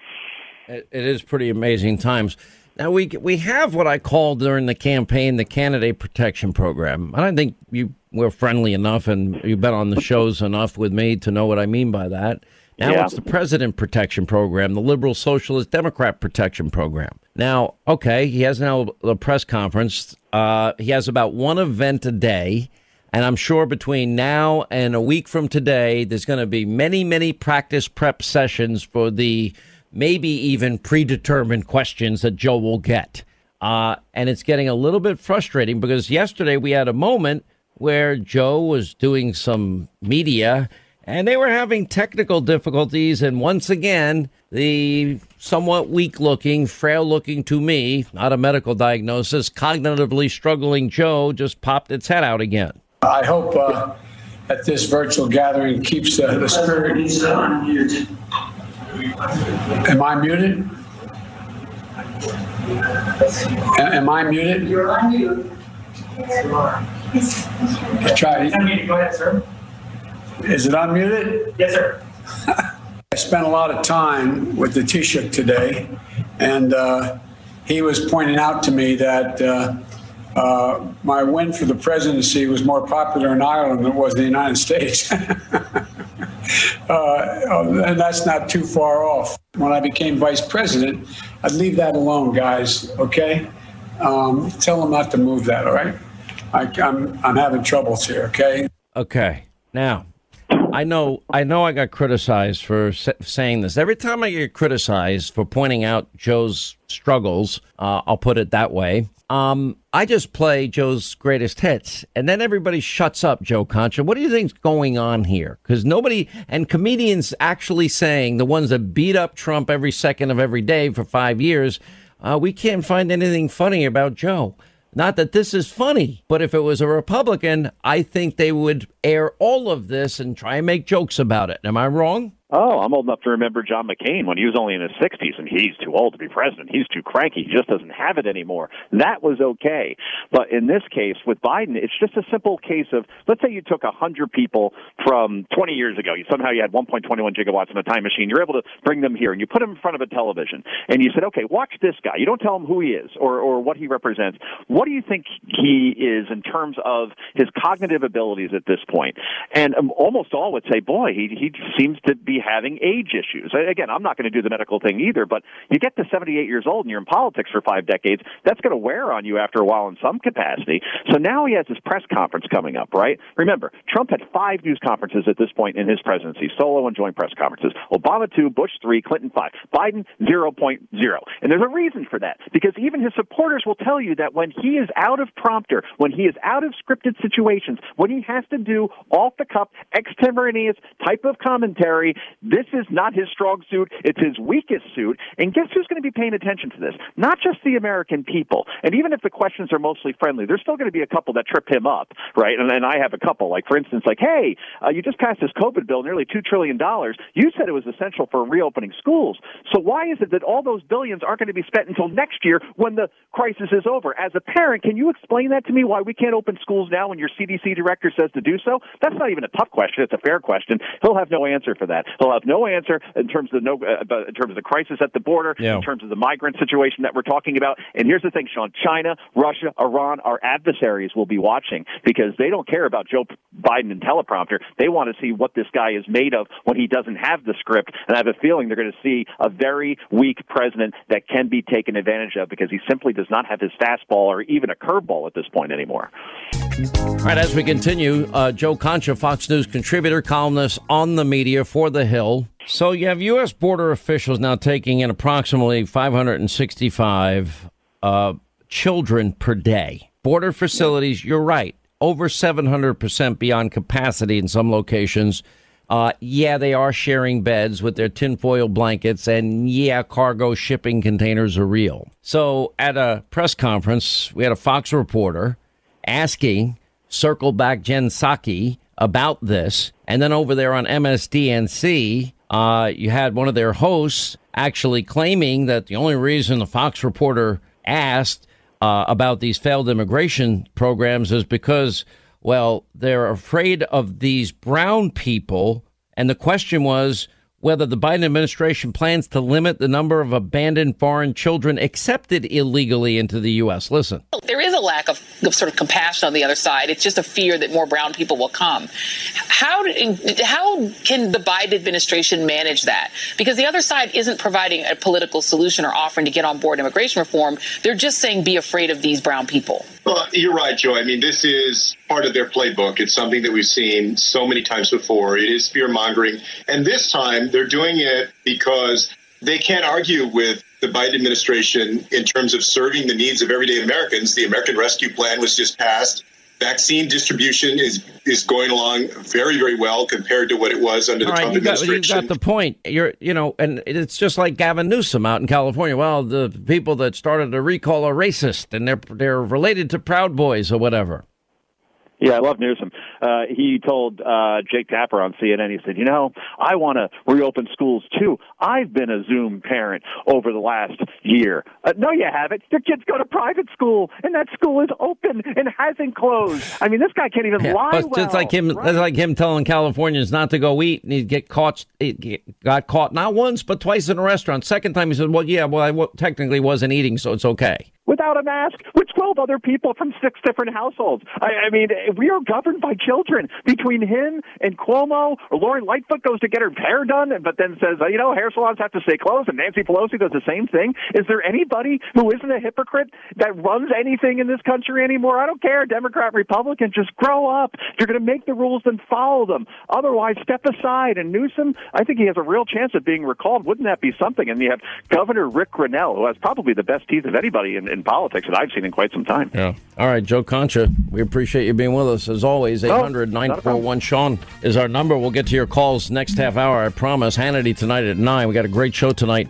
It is pretty amazing times. Now we we have what I called during the campaign the candidate protection program, I think you we're friendly enough, and you've been on the shows enough with me to know what I mean by that. Now yeah. it's the President Protection Program, the Liberal Socialist Democrat Protection Program. Now, okay, he has now a press conference. Uh, he has about one event a day. And I'm sure between now and a week from today, there's going to be many, many practice prep sessions for the maybe even predetermined questions that Joe will get. Uh, and it's getting a little bit frustrating because yesterday we had a moment where Joe was doing some media and they were having technical difficulties. And once again, the somewhat weak looking, frail looking to me, not a medical diagnosis, cognitively struggling Joe just popped its head out again. I hope uh, that this virtual gathering keeps uh, the spirit. Am I muted? Am I muted? You're unmuted. Yes, you are. Let's try. Go ahead, sir. Is it unmuted? Yes, sir. I spent a lot of time with the Taoiseach today, and uh, he was pointing out to me that uh, uh, my win for the presidency was more popular in Ireland than it was in the United States. Uh, and that's not too far off. When I became vice president, I'd leave that alone, guys, okay? Um, tell them not to move that, all right? I, I'm, I'm having troubles here, okay? Okay. Now, I know, I know, I got criticized for saying this. Every time I get criticized for pointing out Joe's struggles, uh, I'll put it that way. Um, I just play Joe's greatest hits, and then everybody shuts up. Joe Concha, what do you think's going on here? Because nobody and comedians actually saying the ones that beat up Trump every second of every day for five years, uh, we can't find anything funny about Joe. Not that this is funny, but if it was a Republican, I think they would air all of this and try and make jokes about it. Am I wrong? Oh, I'm old enough to remember John McCain when he was only in his 60s, and he's too old to be president. He's too cranky. He just doesn't have it anymore. That was okay. But in this case, with Biden, it's just a simple case of let's say you took 100 people from 20 years ago. You somehow you had 1.21 gigawatts in a time machine. You're able to bring them here, and you put them in front of a television, and you said, okay, watch this guy. You don't tell him who he is or, or what he represents. What do you think he is in terms of his cognitive abilities at this point? And um, almost all would say, boy, he, he seems to be having age issues. Again, I'm not going to do the medical thing either, but you get to 78 years old and you're in politics for five decades, that's going to wear on you after a while in some capacity. So now he has his press conference coming up, right? Remember, Trump had five news conferences at this point in his presidency, solo and joint press conferences. Obama 2, Bush 3, Clinton 5. Biden 0.0. And there's a reason for that, because even his supporters will tell you that when he is out of prompter, when he is out of scripted situations, when he has to do off the cuff, extemporaneous type of commentary, this is not his strong suit. It's his weakest suit. And guess who's going to be paying attention to this? Not just the American people. And even if the questions are mostly friendly, there's still going to be a couple that trip him up, right? And, I have a couple, like for instance, like, hey, uh, you just passed this COVID bill, nearly two trillion dollars. You said it was essential for reopening schools. So why is it that all those billions aren't going to be spent until next year when the crisis is over? As a parent, can you explain that to me? Why we can't open schools now when your CDC director says to do so? That's not even a tough question. It's a fair question. He'll have no answer for that. He'll have no answer in terms of no, uh, in terms of the crisis at the border, yeah. in terms of the migrant situation that we're talking about. And here's the thing, Sean: China, Russia, Iran, our adversaries will be watching because they don't care about Joe Biden and teleprompter. They want to see what this guy is made of when he doesn't have the script. And I have a feeling they're going to see a very weak president that can be taken advantage of because he simply does not have his fastball or even a curveball at this point anymore. All right, as we continue, uh, Joe Concha, Fox News contributor, columnist on the media for The Hill. So you have U.S. border officials now taking in approximately 565 uh, children per day. Border facilities, you're right, over 700% beyond capacity in some locations. Uh, yeah, they are sharing beds with their tinfoil blankets, and yeah, cargo shipping containers are real. So at a press conference, we had a Fox reporter asking Circle Back Jen Psaki about this. And then over there on MSDNC, uh, you had one of their hosts actually claiming that the only reason the Fox reporter asked uh, about these failed immigration programs is because, well, they're afraid of these brown people. And the question was, whether the Biden administration plans to limit the number of abandoned foreign children accepted illegally into the U.S. Listen. There is a lack of, of, sort of compassion on the other side. It's just a fear that more brown people will come. How, how can the Biden administration manage that? Because the other side isn't providing a political solution or offering to get on board immigration reform. They're just saying be afraid of these brown people. Well, you're right, Joe. I mean, this is part of their playbook. It's something that we've seen so many times before. It is fear mongering. And this time they're doing it because they can't argue with the Biden administration in terms of serving the needs of everyday Americans. The American Rescue Plan was just passed. Vaccine distribution is is going along very very well compared to what it was under the All right, Trump you got, administration. You got the point. You're you know, and it's just like Gavin Newsom out in California. Well, the people that started the recall are racist and they're they're related to Proud Boys or whatever. Yeah, I love Newsom. Uh, he told uh, Jake Tapper on CNN, he said, You know, I want to reopen schools too. I've been a Zoom parent over the last year. Uh, no, you haven't. Your kids go to private school, and that school is open and hasn't closed. I mean, this guy can't even Yeah, lie. well, it's like him. right? It's like him telling Californians not to go eat, and he get caught. He got caught not once but twice in a restaurant. Second time he said, "Well, yeah, well, I w- technically wasn't eating, so it's okay." Without a mask with 12 other people from six different households. I, I mean, we are governed by children. Between him and Cuomo, or Lori Lightfoot goes to get her hair done, but then says, uh, you know, hair salons have to stay closed, and Nancy Pelosi does the same thing. Is there anybody who isn't a hypocrite that runs anything in this country anymore? I don't care, Democrat, Republican, just grow up. If you're going to make the rules, then follow them. Otherwise, step aside. And Newsom, I think he has a real chance of being recalled. Wouldn't that be something? And you have Governor Ric Grenell, who has probably the best teeth of anybody in, in politics that I've seen in quite some time. Yeah. All right, Joe Concha, we appreciate you being with us as always. 800 941 Sean is our number. We'll get to your calls next half hour, I promise. Hannity tonight at 9. We got a great show tonight.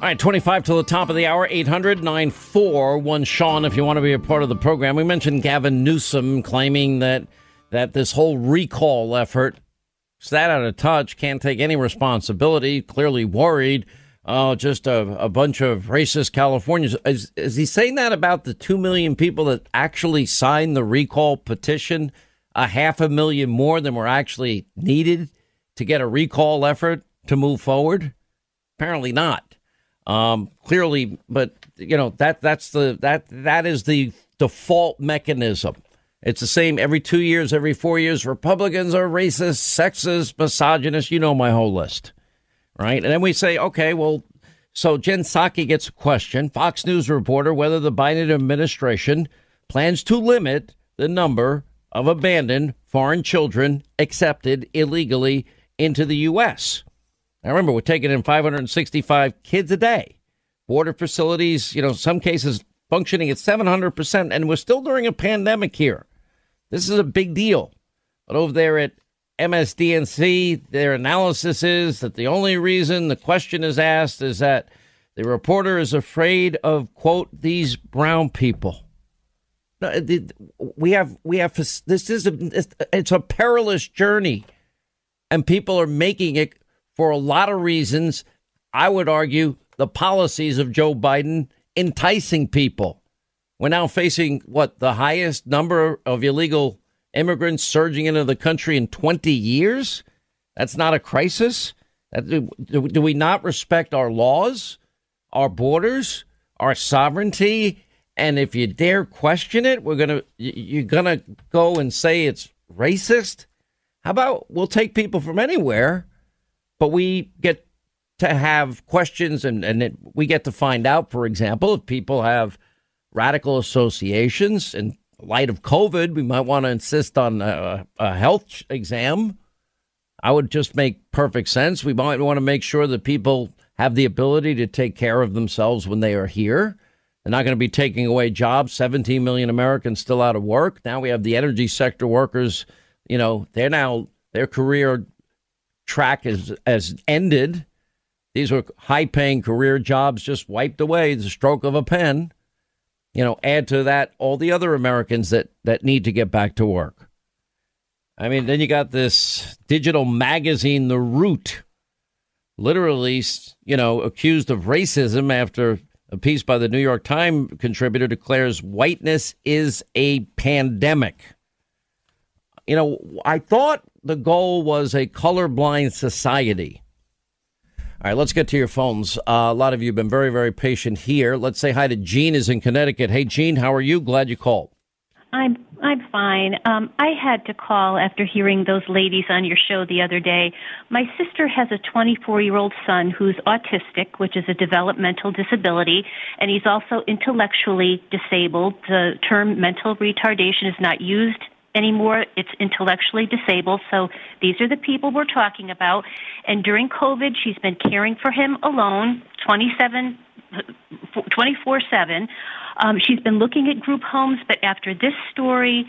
All right, 25 to the top of the hour, 800 941 Sean, if you want to be a part of the program. We mentioned Gavin Newsom claiming that, that this whole recall effort is that out of touch, can't take any responsibility, clearly worried oh, just a, a bunch of racist Californians. Is, is he saying that about the 2 million people that actually signed the recall petition? A half a million more than were actually needed to get a recall effort to move forward? Apparently not. Um, clearly, but you know that that's the that that is the default mechanism. It's the same every two years, every four years. Republicans are racist, sexist, misogynist. You know my whole list right? And then we say, okay, well, so Jen Psaki gets a question. Fox News reporter whether the Biden administration plans to limit the number of abandoned foreign children accepted illegally into the U.S. Now, remember, we're taking in 565 kids a day. Border facilities, you know, some cases functioning at 700%, and we're still during a pandemic here. This is a big deal. But over there at MSDNC, their analysis is that the only reason the question is asked is that the reporter is afraid of quote these brown people. No, We have we have this is a it's a perilous journey, and people are making it for a lot of reasons. I would argue the policies of Joe Biden enticing people. We're now facing what the highest number of illegal immigrants surging into the country in 20 years? That's not a crisis? Do, do we not respect our laws, our borders, our sovereignty? And if you dare question it, we're gonna you're gonna go and say it's racist. How about we'll take people from anywhere, but we get to have questions and and it, we get to find out, for example, if people have radical associations and light of COVID, we might want to insist on a, a, health exam. I would just make perfect sense. We might want to make sure that people have the ability to take care of themselves when they are here. They're not going to be taking away jobs. 17 million Americans still out of work. Now we have the energy sector workers. You know, they're now their career track is has ended. These were high paying career jobs just wiped away the stroke of a pen you know, add to that all the other Americans that, that need to get back to work. I mean, then you got this digital magazine, The Root, literally, you know, accused of racism after a piece by the New York Times contributor declares whiteness is a pandemic. You know, I thought the goal was a colorblind society. All right, let's get to your phones. Uh, a lot of you have been very, very patient here. Let's say hi to Jean is in Connecticut. Hey, Jean, how are you? Glad you called. I'm I'm fine. Um, I had to call after hearing those ladies on your show the other day. My sister has a 24 year old son who's autistic, which is a developmental disability, and he's also intellectually disabled. The term mental retardation is not used anymore. It's intellectually disabled. So these are the people we're talking about. And during COVID, she's been caring for him alone, 27, 24 7. Um, she's been looking at group homes, but after this story,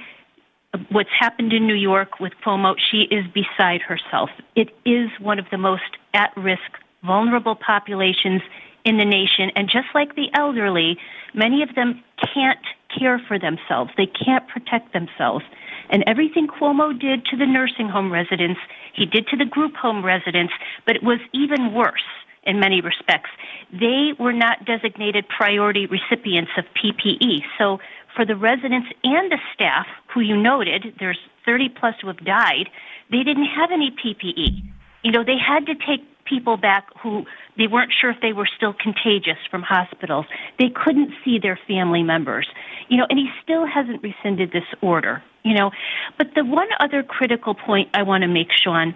what's happened in New York with Cuomo, she is beside herself. It is one of the most at risk, vulnerable populations in the nation. And just like the elderly, many of them can't care for themselves, they can't protect themselves. And everything Cuomo did to the nursing home residents, he did to the group home residents, but it was even worse in many respects. They were not designated priority recipients of PPE. So for the residents and the staff, who you noted, there's 30 plus who have died, they didn't have any PPE. You know, they had to take people back who they weren't sure if they were still contagious from hospitals. They couldn't see their family members. You know, and he still hasn't rescinded this order, you know. But the one other critical point I want to make, Sean,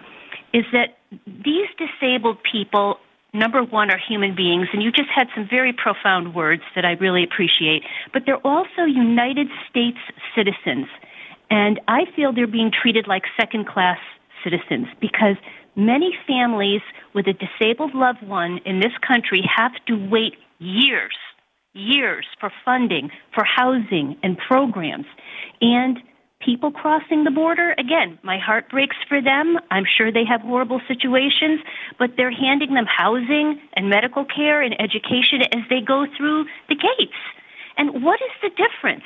is that these disabled people number one are human beings, and you just had some very profound words that I really appreciate, but they're also United States citizens. And I feel they're being treated like second class citizens because many families with a disabled loved one in this country have to wait years, years for funding, for housing and programs. And people crossing the border, again, my heart breaks for them. I'm sure they have horrible situations, but they're handing them housing and medical care and education as they go through the gates. And what is the difference?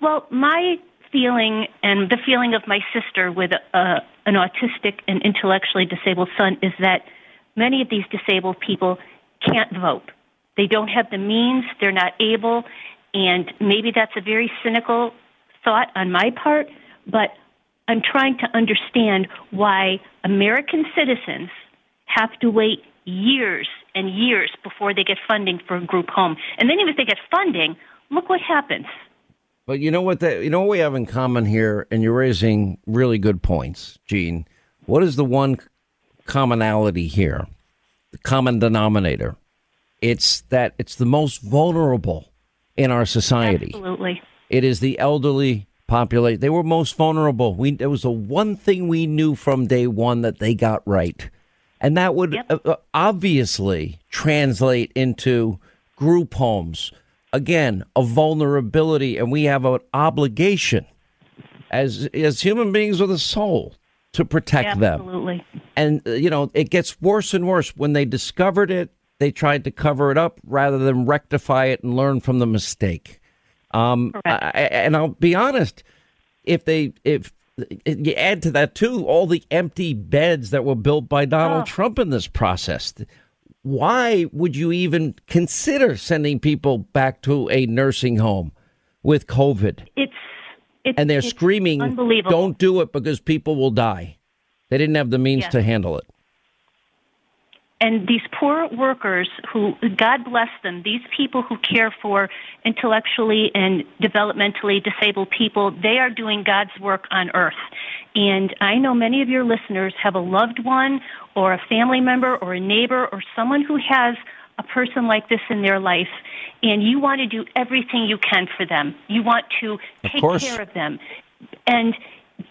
Well, my feeling and the feeling of my sister with a, an autistic and intellectually disabled son is that many of these disabled people can't vote. They don't have the means, they're not able, and maybe that's a very cynical thought on my part, but I'm trying to understand why American citizens have to wait years and years before they get funding for a group home. And then even if they get funding, look what happens. But you know what? The, you know what we have in common here, and you're raising really good points, Gene. What is the one commonality here? The common denominator. It's that it's the most vulnerable in our society. Absolutely. It is the elderly population. They were most vulnerable. We it was the one thing we knew from day one that they got right, and that would yep. uh, obviously translate into group homes. Again, a vulnerability, and we have an obligation as as human beings with a soul to protect Absolutely. them. Absolutely. And uh, you know, it gets worse and worse when they discovered it. They tried to cover it up rather than rectify it and learn from the mistake. Um, I, and I'll be honest, if they if you add to that too all the empty beds that were built by Donald oh. Trump in this process, why would you even consider sending people back to a nursing home with COVID? It's, it's and they're it's screaming, "Don't do it because people will die." They didn't have the means yes. to handle it and these poor workers who god bless them these people who care for intellectually and developmentally disabled people they are doing god's work on earth. And i know many of your listeners have a loved one or a family member or a neighbor or someone who has a person like this in their life and you want to do everything you can for them. You want to take care of them. And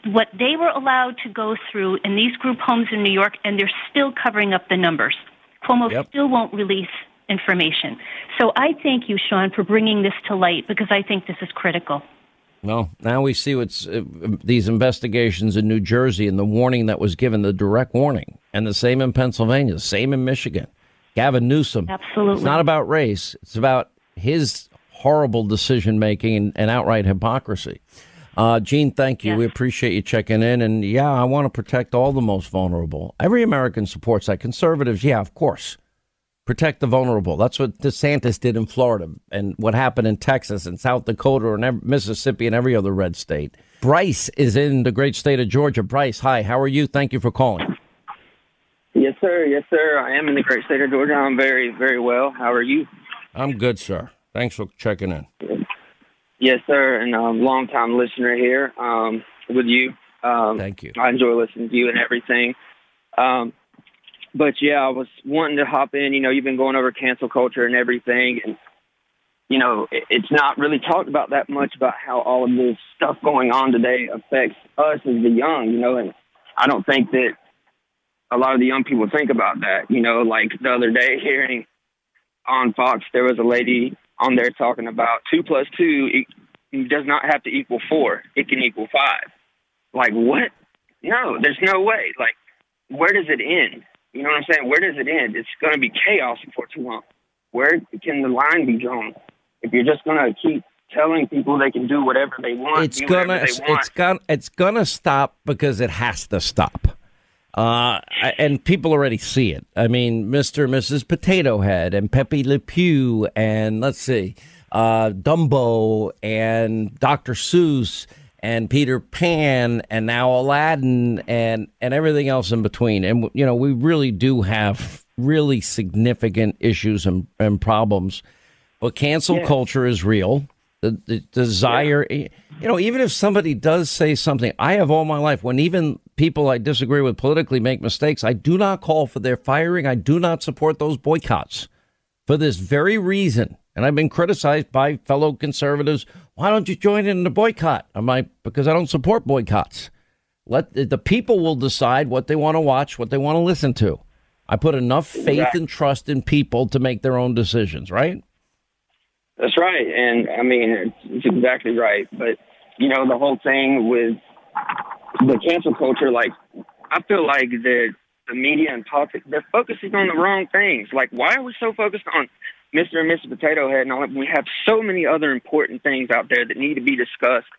what they were allowed to go through in these group homes in New York, and they're still covering up the numbers. Cuomo yep. still won't release information. So I thank you, Sean, for bringing this to light because I think this is critical. Well, now we see what's uh, these investigations in New Jersey and the warning that was given, the direct warning, and the same in Pennsylvania, the same in Michigan. Gavin Newsom. Absolutely. It's not about race, it's about his horrible decision making and, and outright hypocrisy. Uh, Gene, thank you. Yes. We appreciate you checking in. And yeah, I want to protect all the most vulnerable. Every American supports that. Conservatives, yeah, of course. Protect the vulnerable. That's what DeSantis did in Florida and what happened in Texas and South Dakota and Mississippi and every other red state. Bryce is in the great state of Georgia. Bryce, hi. How are you? Thank you for calling. Yes, sir. Yes, sir. I am in the great state of Georgia. I'm very, very well. How are you? I'm good, sir. Thanks for checking in. Yes, sir, and um, long time listener here um, with you. Um, Thank you. I enjoy listening to you and everything. Um, but yeah, I was wanting to hop in. You know, you've been going over cancel culture and everything, and you know, it, it's not really talked about that much about how all of this stuff going on today affects us as the young. You know, and I don't think that a lot of the young people think about that. You know, like the other day hearing on Fox, there was a lady on there talking about two plus two it does not have to equal four. It can equal five. Like what? No, there's no way. Like where does it end? You know what I'm saying? Where does it end? It's going to be chaos before too long. Where can the line be drawn? If you're just going to keep telling people they can do whatever they want, it's gonna it's gonna it's gonna stop because it has to stop. Uh, and people already see it. I mean, Mr. and Mrs. Potato Head and Pepe Le Pew and let's see, uh, Dumbo and Dr. Seuss and Peter Pan and now Aladdin and and everything else in between. And you know, we really do have really significant issues and, and problems. But cancel Yes. culture is real. The, the desire, you know, even if somebody does say something, I have all my life when even people I disagree with politically make mistakes, I do not call for their firing. I do not support those boycotts for this very reason. And I've been criticized by fellow conservatives. Why don't you join in the boycott? I'm like, because I don't support boycotts. Let the people will decide what they want to watch, what they want to listen to. I put enough faith and trust in people to make their own decisions, right? That's right, and I mean it's, it's exactly right. But you know the whole thing with the cancel culture, like I feel like the the media and politics they're focusing on the wrong things. Like why are we so focused on Mr. and Mrs. Potato Head and all that? We have so many other important things out there that need to be discussed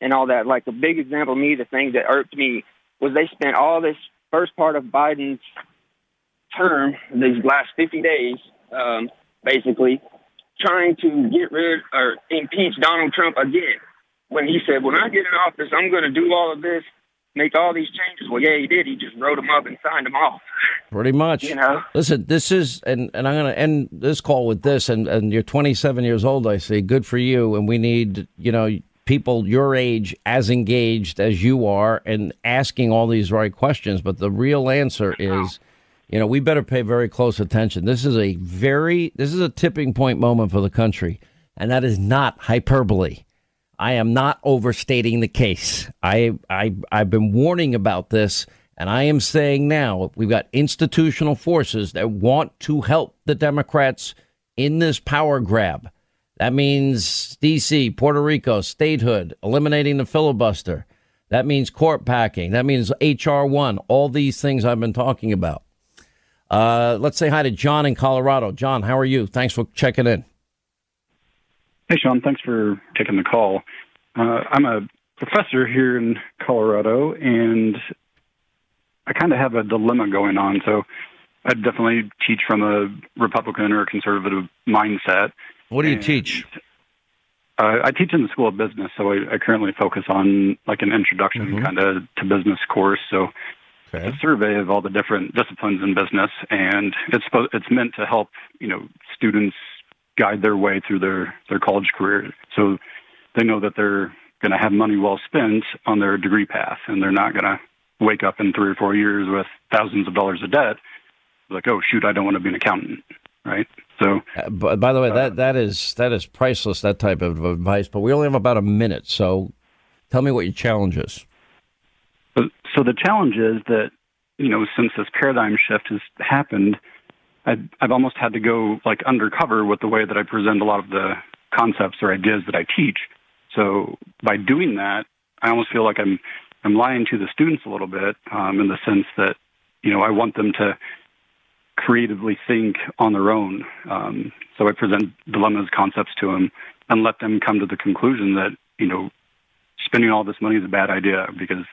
and all that. Like the big example, of me, the thing that irked me was they spent all this first part of Biden's term, these last 50 days, um, basically, trying to get rid or impeach Donald Trump again. When he said, when I get in office, I'm going to do all of this, make all these changes. Well, yeah, he did. He just wrote them up and signed them off. Pretty much. You know? Listen, this is, and, and I'm going to end this call with this. And, and you're 27 years old, I see. Good for you. And we need, you know, people your age as engaged as you are and asking all these right questions. But the real answer is, you know, we better pay very close attention. This is a very, this is a tipping point moment for the country. And that is not hyperbole. I am not overstating the case. I, I, I've been warning about this, and I am saying now we've got institutional forces that want to help the Democrats in this power grab. That means D.C., Puerto Rico, statehood, eliminating the filibuster. That means court packing. That means H.R. 1, all these things I've been talking about. Uh, let's say hi to John in Colorado. John, how are you? Thanks for checking in. Hey, Sean. Thanks for taking the call. Uh, I'm a professor here in Colorado, and I kind of have a dilemma going on. So I definitely teach from a Republican or conservative mindset. What do you teach? Uh, I teach in the School of Business, so I, I currently focus on like an introduction kind of to business course. So it's a survey of all the different disciplines in business, and it's it's meant to help you know students guide their way through their their college career, so they know that they're going to have money well spent on their degree path, and they're not going to wake up in three or four years with thousands of dollars of debt. Like, oh shoot, I don't want to be an accountant, right? So, Uh, by, by the way, that that is that is priceless. That type of advice. But we only have about a minute, so tell me what your challenge is. But- So the challenge is that you know since this paradigm shift has happened, I've, I've almost had to go like undercover with the way that I present a lot of the concepts or ideas that I teach. So by doing that, I almost feel like I'm I'm lying to the students a little bit um, in the sense that you know I want them to creatively think on their own. Um, so I present dilemmas, concepts to them, and let them come to the conclusion that you know spending all this money is a bad idea because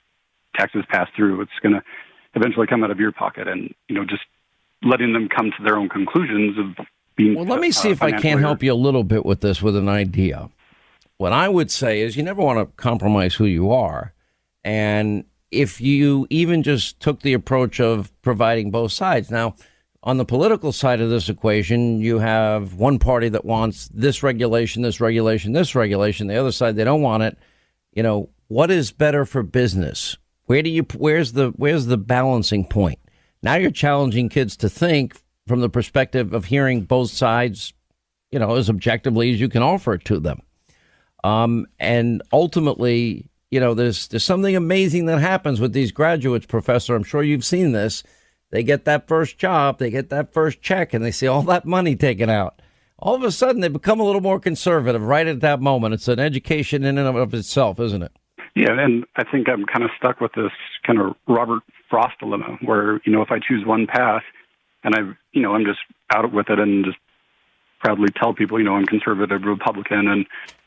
taxes pass through. It's going to eventually come out of your pocket, and you know just letting them come to their own conclusions of being. Well, let me see uh, if I financially can help you a little bit with this with an idea. What I would say is you never want to compromise who you are. And if you even just took the approach of providing both sides. Now, on the political side of this equation, you have one party that wants this regulation, this regulation, this regulation. The other side, they don't want it. You know, what is better for business? Where do you, where's the, where's the balancing point? Now you're challenging kids to think from the perspective of hearing both sides, you know, as objectively as you can offer it to them. Um, and ultimately, you know, there's there's something amazing that happens with these graduates, Professor. I'm sure you've seen this. They get that first job, they get that first check, and they see all that money taken out. All of a sudden, they become a little more conservative right at that moment. It's an education in and of itself, isn't it? Yeah, and I think I'm kind of stuck with this kind of Robert Frost dilemma, where you know if I choose one path, and I, you know, I'm just out with it and just proudly tell people, you know, I'm conservative Republican, and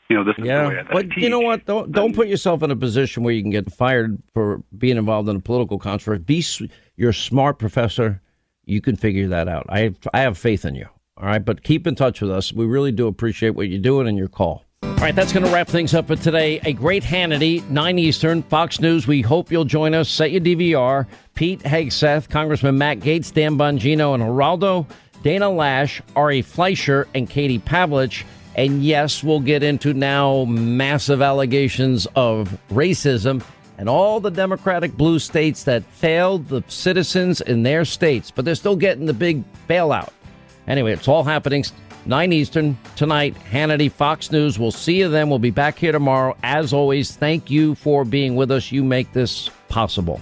you know this is the way Yeah, but teach. you know what? Don't don't put yourself in a position where you can get fired for being involved in a political controversy. Be you're a smart professor. You can figure that out. I have, I have faith in you. All right, but keep in touch with us. We really do appreciate what you're doing and your call. All right, that's going to wrap things up for today. A great Hannity, 9 Eastern, Fox News. We hope you'll join us. Set your DVR. Pete Hegseth, Congressman Matt Gaetz, Dan Bongino, and Geraldo, Dana Loesch, Ari Fleischer, and Katie Pavlich. And yes, we'll get into now massive allegations of racism and all the Democratic blue states that failed the citizens in their states, but they're still getting the big bailout. Anyway, it's all happening 9 Eastern tonight, Hannity, Fox News. We'll see you then. We'll be back here tomorrow. As always, thank you for being with us. You make this possible.